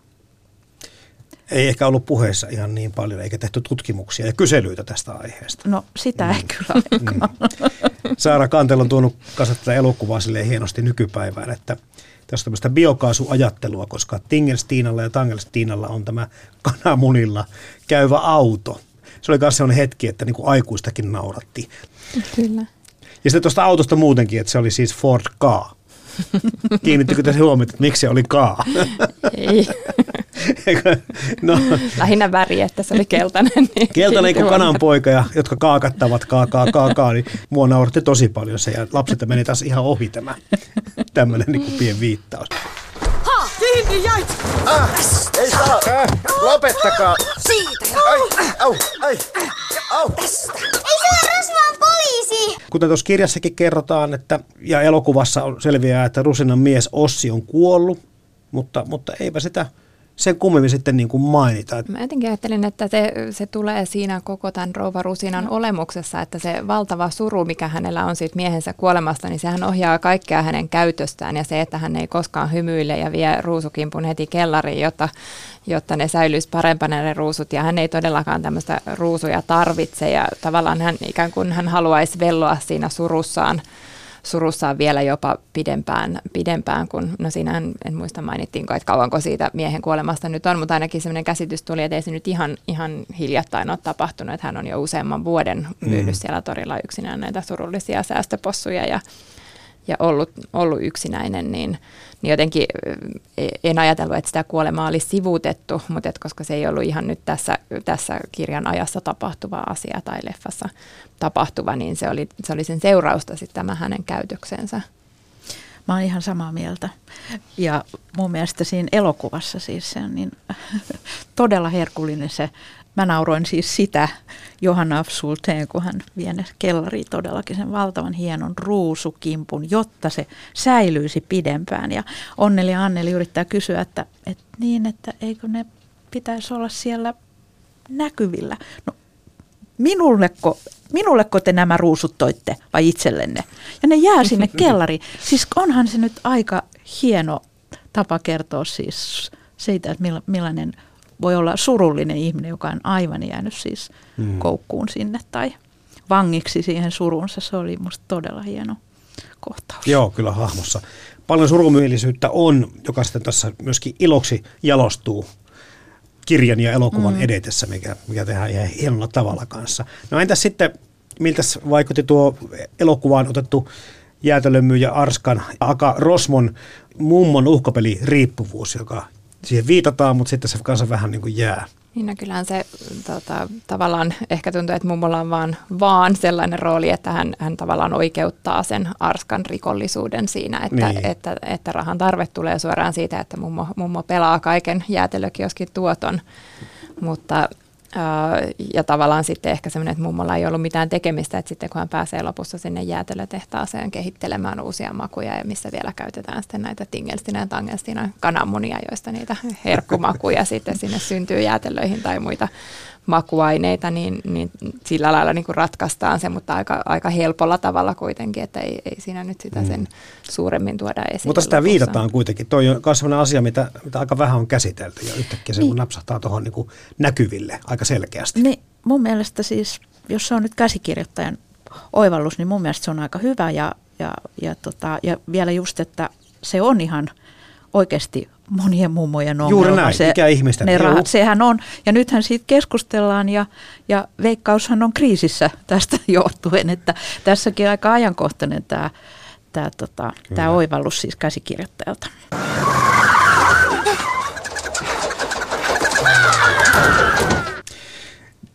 Ei ehkä ollut puheessa ihan niin paljon, eikä tehty tutkimuksia ja kyselyitä tästä aiheesta. No sitä ei mm. kyllä mm. Saara Kantel on tuonut kasvattaa elokuvaa hienosti nykypäivään, että tässä on tämmöistä biokaasuajattelua, koska Tingelstiinalla ja Tangelstiinalla on tämä kananmunilla käyvä auto. Se oli myös sellainen hetki, että niin kuin aikuistakin nauratti. Kyllä. Ja sitten tuosta autosta muutenkin, että se oli siis Ford Ka. Kiinnittikö tässä huomioon, että miksi se oli Ka? Ei. No, Lähinnä väri, että se oli keltainen. Niin keltainen kuin kananpoika, ja, jotka kaakattavat kaakaa kaakaa, niin mua nauratti tosi paljon se, ja lapset meni taas ihan ohi tämä tämmöinen niin kuin pien viittaus. Ha! Kiinni jäit! Ah, ei saa! Äh, lopettakaa! Siitä ja... Ai, au, ai, au! Tästä! Ei se ole poliisi! Kuten tuossa kirjassakin kerrotaan, että, ja elokuvassa on selviää, että Rusinan mies Ossi on kuollut, mutta, mutta eipä sitä sen kummemmin sitten niin kuin mainita. Mä jotenkin ajattelin, että se, se tulee siinä koko tämän rouva Rusinan olemuksessa, että se valtava suru, mikä hänellä on siitä miehensä kuolemasta, niin sehän ohjaa kaikkea hänen käytöstään ja se, että hän ei koskaan hymyile ja vie ruusukimpun heti kellariin, jotta, jotta ne säilyisi parempana ne ruusut ja hän ei todellakaan tämmöistä ruusuja tarvitse ja tavallaan hän ikään kuin hän haluaisi velloa siinä surussaan surussaan vielä jopa pidempään, pidempään kun, no siinä en muista mainittiinko, että kauanko siitä miehen kuolemasta nyt on, mutta ainakin sellainen käsitys tuli, että ei se nyt ihan, ihan hiljattain ole tapahtunut, että hän on jo useamman vuoden myynyt mm. siellä torilla yksinään näitä surullisia säästöpossuja ja, ja ollut, ollut yksinäinen, niin, niin jotenkin en ajatellut, että sitä kuolemaa olisi sivuutettu, mutta et koska se ei ollut ihan nyt tässä, tässä kirjan ajassa tapahtuva asia tai leffassa tapahtuva, niin se oli, se oli sen seurausta sitten tämä hänen käytöksensä. Mä oon ihan samaa mieltä. Ja mun mielestä siinä elokuvassa siis se on niin todella herkullinen se. Mä nauroin siis sitä Johanna Afsulteen, kun hän vie kellariin todellakin sen valtavan hienon ruusukimpun, jotta se säilyisi pidempään. Ja Onneli ja Anneli yrittää kysyä, että, että niin, että eikö ne pitäisi olla siellä näkyvillä. No minulleko, minulleko te nämä ruusut toitte vai itsellenne? Ja ne jää sinne kellariin. Siis onhan se nyt aika hieno tapa kertoa siis siitä, että millainen voi olla surullinen ihminen, joka on aivan jäänyt siis hmm. koukkuun sinne tai vangiksi siihen surunsa. Se oli musta todella hieno kohtaus. Joo, kyllä hahmossa. Paljon surumyellisyyttä on, joka sitten tässä myöskin iloksi jalostuu kirjan ja elokuvan mm. edetessä, mikä, mikä tehdään ihan hienolla tavalla kanssa. No entäs sitten, miltä vaikutti tuo elokuvaan otettu Jäätölömmy ja Arskan Aka Rosmon mummon uhkapeli riippuvuus, joka siihen viitataan, mutta sitten se kanssa vähän niin kuin jää. Niin no kyllähän se tota, tavallaan ehkä tuntuu, että mummolla on vaan, vaan sellainen rooli, että hän, hän tavallaan oikeuttaa sen arskan rikollisuuden siinä, että, niin. että, että rahan tarve tulee suoraan siitä, että mummo, mummo pelaa kaiken jäätelökioskin tuoton. Mutta ja tavallaan sitten ehkä semmoinen, että mummolla ei ollut mitään tekemistä, että sitten kun hän pääsee lopussa sinne jäätelötehtaaseen kehittelemään uusia makuja ja missä vielä käytetään sitten näitä tingelstinä ja tangelstina kananmunia, joista niitä herkkumakuja sitten sinne syntyy jäätelöihin tai muita makuaineita, niin, niin sillä lailla niin kuin ratkaistaan se, mutta aika, aika helpolla tavalla kuitenkin, että ei, ei siinä nyt sitä sen mm. suuremmin tuoda esiin. Mutta sitä lopussa. viitataan kuitenkin. Tuo on myös sellainen asia, mitä, mitä aika vähän on käsitelty ja yhtäkkiä se niin. napsahtaa tuohon niin näkyville aika selkeästi. Niin, mun mielestä siis, jos se on nyt käsikirjoittajan oivallus, niin mun mielestä se on aika hyvä ja, ja, ja, tota, ja vielä just, että se on ihan oikeasti monien mummojen ongelma. Juuri näin, se, mikä ihmisten. Ne rahat, sehän on. Ja nythän siitä keskustellaan ja, ja veikkaushan on kriisissä tästä johtuen, että tässäkin aika ajankohtainen tämä, tämä, tota, tämä oivallus siis käsikirjoittajalta.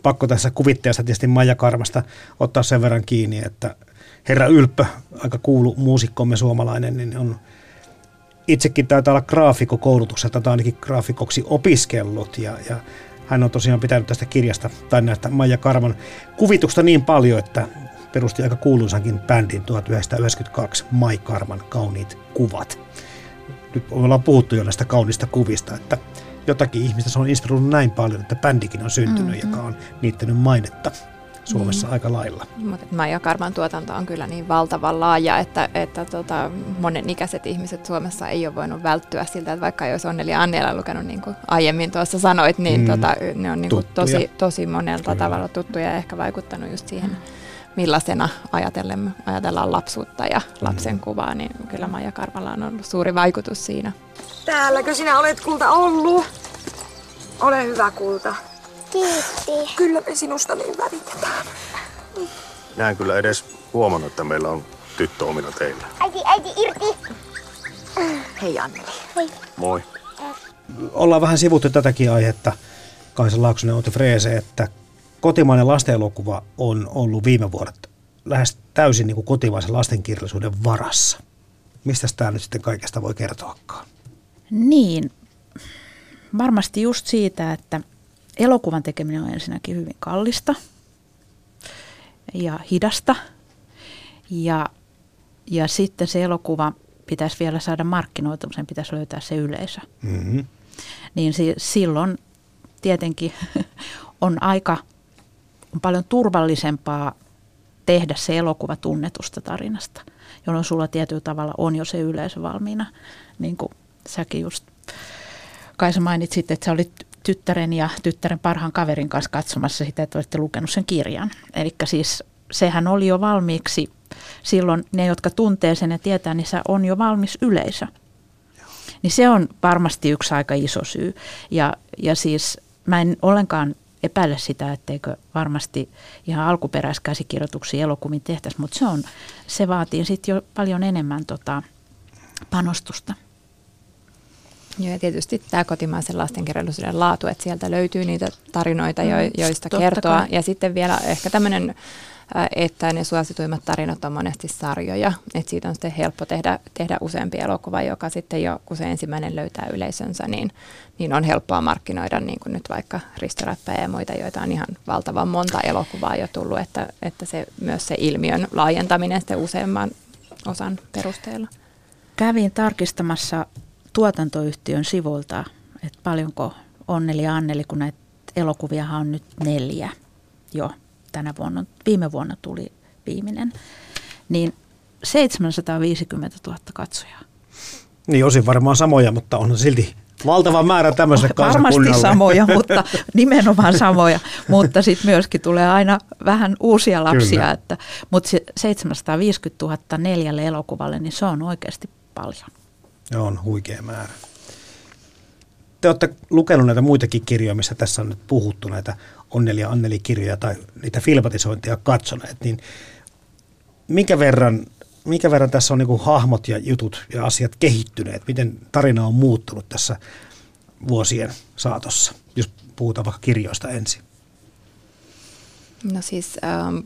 Pakko tässä kuvitteessa tietysti Maija Karmasta ottaa sen verran kiinni, että herra Ylppö, aika kuulu muusikkomme suomalainen, niin on itsekin taitaa olla graafikko koulutukselta tai ainakin graafikoksi opiskellut ja, ja hän on tosiaan pitänyt tästä kirjasta tai näistä Maija Karman kuvitusta niin paljon, että perusti aika kuuluisankin bändin 1992 Mai Karman kauniit kuvat. Nyt ollaan puhuttu jo näistä kaunista kuvista, että jotakin ihmistä se on inspiroinut näin paljon, että bändikin on syntynyt, mm-hmm. joka on niittänyt mainetta. Suomessa niin. aika lailla. Mutta Maija Karman tuotanto on kyllä niin valtavan laaja, että, että tota, monenikäiset ihmiset Suomessa ei ole voinut välttyä siltä, että vaikka jos Onneli Annela lukenut, niin kuin aiemmin tuossa sanoit, niin mm. tota, ne on niin kuin tosi, tosi monelta kyllä. tavalla tuttuja ja ehkä vaikuttanut just siihen, millaisena ajatellen, ajatellaan lapsuutta ja lapsen mm. kuvaa, niin kyllä Maija Karmalla on ollut suuri vaikutus siinä. Täälläkö sinä olet kulta ollut? Ole hyvä kulta. Kiitti. Kyllä me sinusta niin välitetään. Näen kyllä edes huomannut, että meillä on tyttö omina teillä. Äiti, äiti, irti. Hei Anneli. Hei. Moi. ollaan vähän sivuttu tätäkin aihetta, Kaisa Laaksonen, Ote Freese, että kotimainen lastenelokuva on ollut viime vuodet lähes täysin niin kuin kotimaisen lastenkirjallisuuden varassa. Mistä tämä nyt sitten kaikesta voi kertoakaan? Niin, varmasti just siitä, että elokuvan tekeminen on ensinnäkin hyvin kallista ja hidasta. Ja, ja sitten se elokuva pitäisi vielä saada markkinoita, sen pitäisi löytää se yleisö. Mm-hmm. Niin si- silloin tietenkin on aika on paljon turvallisempaa tehdä se elokuva tunnetusta tarinasta, jolloin sulla tietyllä tavalla on jo se yleisö valmiina. Niin kuin säkin just, Kaisa mainitsit, että sä olit tyttären ja tyttären parhaan kaverin kanssa katsomassa sitä, että olette lukenut sen kirjan. Eli siis sehän oli jo valmiiksi silloin ne, jotka tuntee sen ja tietää, niin se on jo valmis yleisö. Niin se on varmasti yksi aika iso syy. Ja, ja siis mä en ollenkaan epäile sitä, etteikö varmasti ihan alkuperäiskäsikirjoituksia elokuviin tehtäisi, mutta se, on, se vaatii sitten jo paljon enemmän tota, panostusta. Joo, ja tietysti tämä kotimaisen lastenkirjallisuuden laatu, että sieltä löytyy niitä tarinoita, jo, mm, joista mm, kertoa. Ja sitten vielä ehkä tämmöinen että ne suosituimmat tarinat on monesti sarjoja, että siitä on sitten helppo tehdä, tehdä useampi elokuva, joka sitten jo, kun se ensimmäinen löytää yleisönsä, niin, niin on helppoa markkinoida, niin kuin nyt vaikka Ristoräppäjä ja muita, joita on ihan valtavan monta elokuvaa jo tullut, että, että se, myös se ilmiön laajentaminen sitten useamman osan perusteella. Kävin tarkistamassa tuotantoyhtiön sivulta, että paljonko Onneli ja Anneli, kun näitä elokuviahan on nyt neljä jo tänä vuonna, viime vuonna tuli viimeinen, niin 750 000 katsojaa. Niin osin varmaan samoja, mutta on silti valtava määrä tämmöiselle Varmasti samoja, mutta nimenomaan samoja, mutta sitten myöskin tulee aina vähän uusia lapsia, että, mutta se 750 000 neljälle elokuvalle, niin se on oikeasti paljon. Ja on huikea määrä. Te olette lukenut näitä muitakin kirjoja, missä tässä on nyt puhuttu, näitä Onneli ja Anneli-kirjoja tai niitä filmatisointia katsoneet, niin minkä verran, minkä verran tässä on niin kuin hahmot ja jutut ja asiat kehittyneet? Miten tarina on muuttunut tässä vuosien saatossa, jos puhutaan vaikka kirjoista ensin? No siis ähm,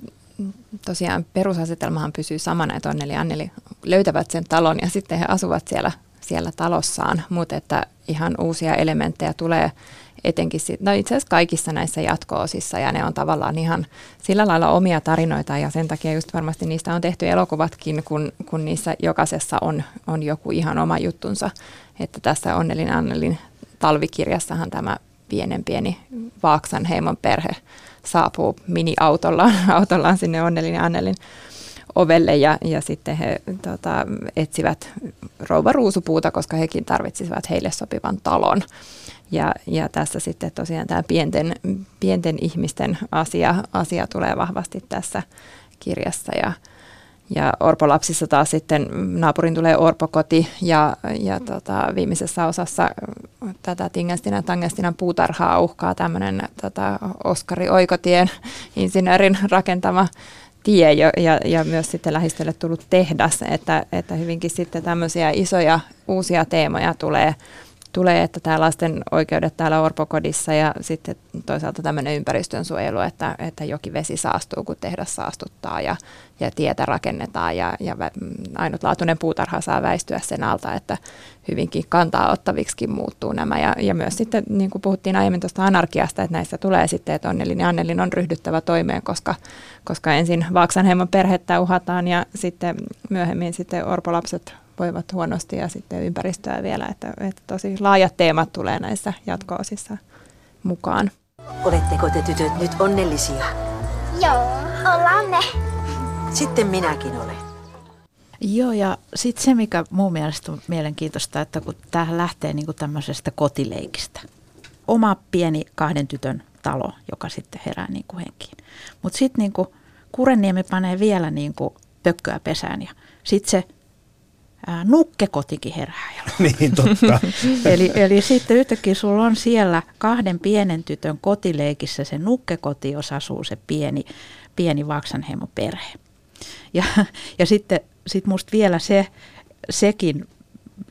tosiaan perusasetelmahan pysyy samana, että Onneli ja Anneli löytävät sen talon ja sitten he asuvat siellä, siellä talossaan, mutta että ihan uusia elementtejä tulee etenkin, no itse asiassa kaikissa näissä jatko-osissa ja ne on tavallaan ihan sillä lailla omia tarinoita ja sen takia just varmasti niistä on tehty elokuvatkin, kun, kun niissä jokaisessa on, on joku ihan oma juttunsa. Että tässä Onnelin Annelin talvikirjassahan tämä pienen pieni Vaaksan heimon perhe saapuu mini-autollaan autollaan sinne Onnelin Annelin ovelle ja, ja sitten he tota, etsivät rouva ruusupuuta, koska hekin tarvitsisivat heille sopivan talon. Ja, ja tässä sitten tosiaan tämä pienten, pienten ihmisten asia, asia tulee vahvasti tässä kirjassa. Ja, ja Orpolapsissa taas sitten naapurin tulee Orpokoti ja, ja tota, viimeisessä osassa tätä Tingastinan Tangestinan puutarhaa uhkaa tämmöinen tota, Oskari Oikotien insinöörin rakentama tie ja, ja, ja myös sitten lähistölle tullut tehdas, että, että hyvinkin sitten tämmöisiä isoja uusia teemoja tulee tulee, että tämä lasten oikeudet täällä Orpokodissa ja sitten toisaalta tämmöinen ympäristön suojelu, että, että jokivesi saastuu, kun tehdas saastuttaa ja, ja tietä rakennetaan ja, ja ainutlaatuinen puutarha saa väistyä sen alta, että hyvinkin kantaa ottaviksi muuttuu nämä. Ja, ja myös sitten, niin kuin puhuttiin aiemmin tuosta anarkiasta, että näissä tulee sitten, että Onnelin ja Annelin on ryhdyttävä toimeen, koska, koska ensin Vaaksanheimon perhettä uhataan ja sitten myöhemmin sitten orpolapset voivat huonosti ja sitten ympäristöä vielä, että, että tosi laajat teemat tulee näissä jatko-osissa mukaan. Oletteko te tytöt nyt onnellisia? Joo, ollaan me. Sitten minäkin olen. Joo, ja sitten se, mikä mun mielestä on mielenkiintoista, että kun tämä lähtee niin kuin tämmöisestä kotileikistä. Oma pieni kahden tytön talo, joka sitten herää niin kuin henkiin. Mutta sitten niin kuin Kurenniemi panee vielä niin kuin pökköä pesään ja sitten se nukkekotikin herää. niin, totta. eli, eli sitten yhtäkkiä sulla on siellä kahden pienen tytön kotileikissä se nukkekoti, jossa asuu se pieni, pieni Vaksanheimo perhe. Ja, ja sitten sit musta vielä se, sekin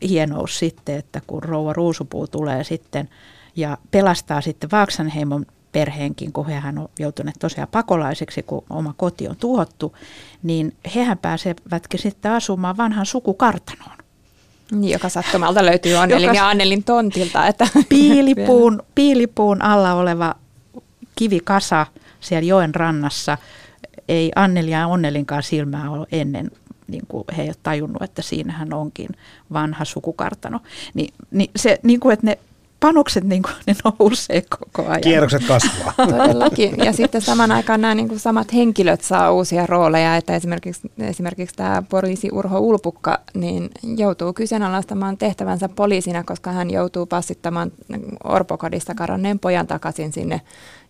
hienous sitten, että kun rouva Ruusupuu tulee sitten ja pelastaa sitten Vaaksanheimon perheenkin, kun hehän on joutuneet tosiaan pakolaiseksi, kun oma koti on tuhottu, niin hehän pääsevätkin sitten asumaan vanhan sukukartanoon. Niin, joka sattumalta löytyy Annelin joka... ja Annelin tontilta. Että piilipuun, piilipuun alla oleva kivikasa siellä joen rannassa. Ei Anneli ja Onnelinkaan silmää ole ennen niin kuin he eivät tajunnut, että siinähän onkin vanha sukukartano. Ni, niin se, niin kuin, että ne panokset niin kuin, ne nousee koko ajan. Kierrokset kasvaa. Todellakin. Ja sitten saman aikaan nämä niin kuin samat henkilöt saa uusia rooleja, että esimerkiksi, esimerkiksi tämä poliisi Urho Ulpukka niin joutuu kyseenalaistamaan tehtävänsä poliisina, koska hän joutuu passittamaan Orpokodista karanneen pojan takaisin sinne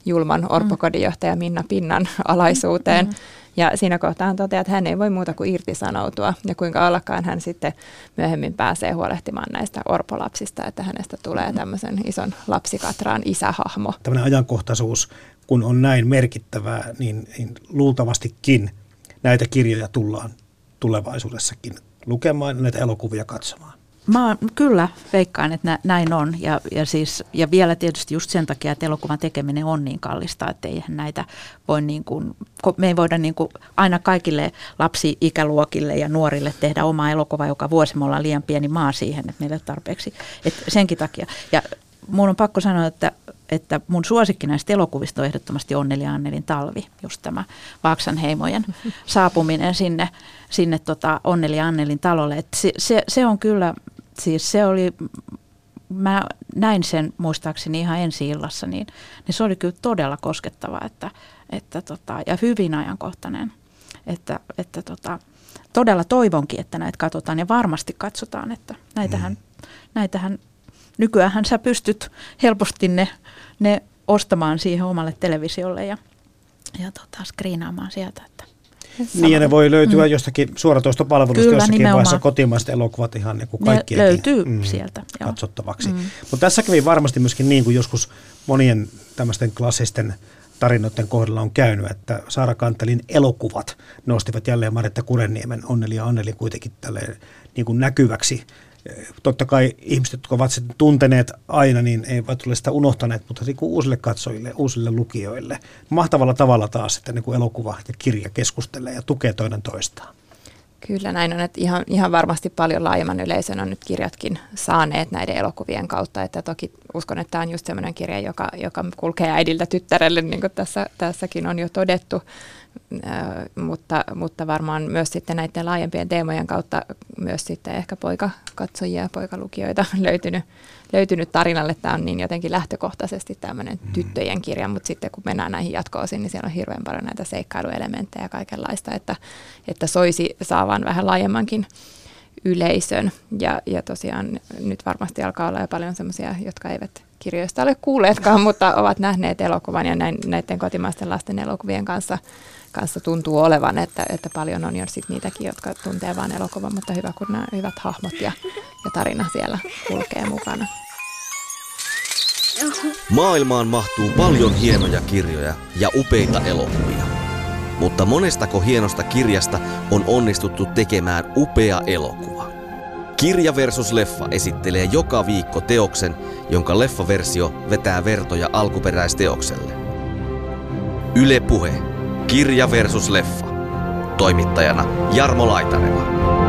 julman orpokodinjohtaja Minna Pinnan alaisuuteen. Mm-hmm. Ja siinä kohtaa hän toteaa, että hän ei voi muuta kuin irtisanoutua ja kuinka allakaan hän sitten myöhemmin pääsee huolehtimaan näistä orpolapsista, että hänestä tulee tämmöisen ison lapsikatraan isähahmo. Tämmöinen ajankohtaisuus, kun on näin merkittävää, niin, niin luultavastikin näitä kirjoja tullaan tulevaisuudessakin lukemaan, näitä elokuvia katsomaan. Mä kyllä veikkaan, että näin on. Ja, ja, siis, ja vielä tietysti just sen takia, että elokuvan tekeminen on niin kallista, että eihän näitä voi niin kuin, me ei voida niin kuin aina kaikille lapsi-ikäluokille ja nuorille tehdä oma elokuva joka vuosi. Me ollaan liian pieni maa siihen, että meillä ei ole tarpeeksi. Et senkin takia. Ja mun on pakko sanoa, että, että mun suosikki näistä elokuvista on ehdottomasti Onneli Annelin talvi, just tämä Vaaksanheimojen saapuminen sinne, sinne tota Onneli Annelin talolle. Se, se, se on kyllä siis se oli, mä näin sen muistaakseni ihan ensi illassa, niin, niin se oli kyllä todella koskettava että, että tota, ja hyvin ajankohtainen. Että, että tota, todella toivonkin, että näitä katsotaan ja varmasti katsotaan, että näitähän, mm. näitähän nykyään sä pystyt helposti ne, ne ostamaan siihen omalle televisiolle ja, ja tota, screenaamaan sieltä. Niin ja ne voi löytyä mm. jostakin suoratoistopalvelusta Kyllä, jossakin nimenomaan. vaiheessa kotimaiset elokuvat ihan niin kuin kaikkien löytyy mm, sieltä, katsottavaksi. Mm. Mutta tässä kävi varmasti myöskin niin kuin joskus monien tämmöisten klassisten tarinoiden kohdalla on käynyt, että Saara Kantelin elokuvat nostivat jälleen Maretta Kurenniemen Onneli ja Anneli kuitenkin tälle niin kuin näkyväksi totta kai ihmiset, jotka ovat sen tunteneet aina, niin eivät ole sitä unohtaneet, mutta niin uusille katsojille, uusille lukijoille. Mahtavalla tavalla taas, että niin kuin elokuva ja kirja keskustelee ja tukee toinen toistaan. Kyllä näin on, että ihan, ihan varmasti paljon laajemman yleisön on nyt kirjatkin saaneet näiden elokuvien kautta, että toki uskon, että tämä on just sellainen kirja, joka, joka kulkee äidiltä tyttärelle, niin kuin tässä, tässäkin on jo todettu, mutta, mutta varmaan myös sitten näiden laajempien teemojen kautta myös sitten ehkä poikakatsojia ja poikalukijoita löytynyt, löytynyt tarinalle. Tämä on niin jotenkin lähtökohtaisesti tämmöinen mm. tyttöjen kirja, mutta sitten kun mennään näihin jatkoosiin, niin siellä on hirveän paljon näitä seikkailuelementtejä ja kaikenlaista, että, että soisi saavan vähän laajemmankin yleisön. Ja, ja tosiaan nyt varmasti alkaa olla jo paljon sellaisia, jotka eivät kirjoista ole kuulleetkaan, mutta ovat nähneet elokuvan ja näin, näiden kotimaisten lasten elokuvien kanssa kanssa tuntuu olevan, että, että paljon on jo sit niitäkin, jotka tuntee vain elokuvan, mutta hyvä kun nämä hyvät hahmot ja, ja tarina siellä kulkee mukana. Maailmaan mahtuu paljon hienoja kirjoja ja upeita elokuvia. Mutta monestako hienosta kirjasta on onnistuttu tekemään upea elokuva? Kirja versus leffa esittelee joka viikko teoksen, jonka leffaversio vetää vertoja alkuperäisteokselle. Yle Puhe. Kirja versus leffa. Toimittajana Jarmo Laitaneva.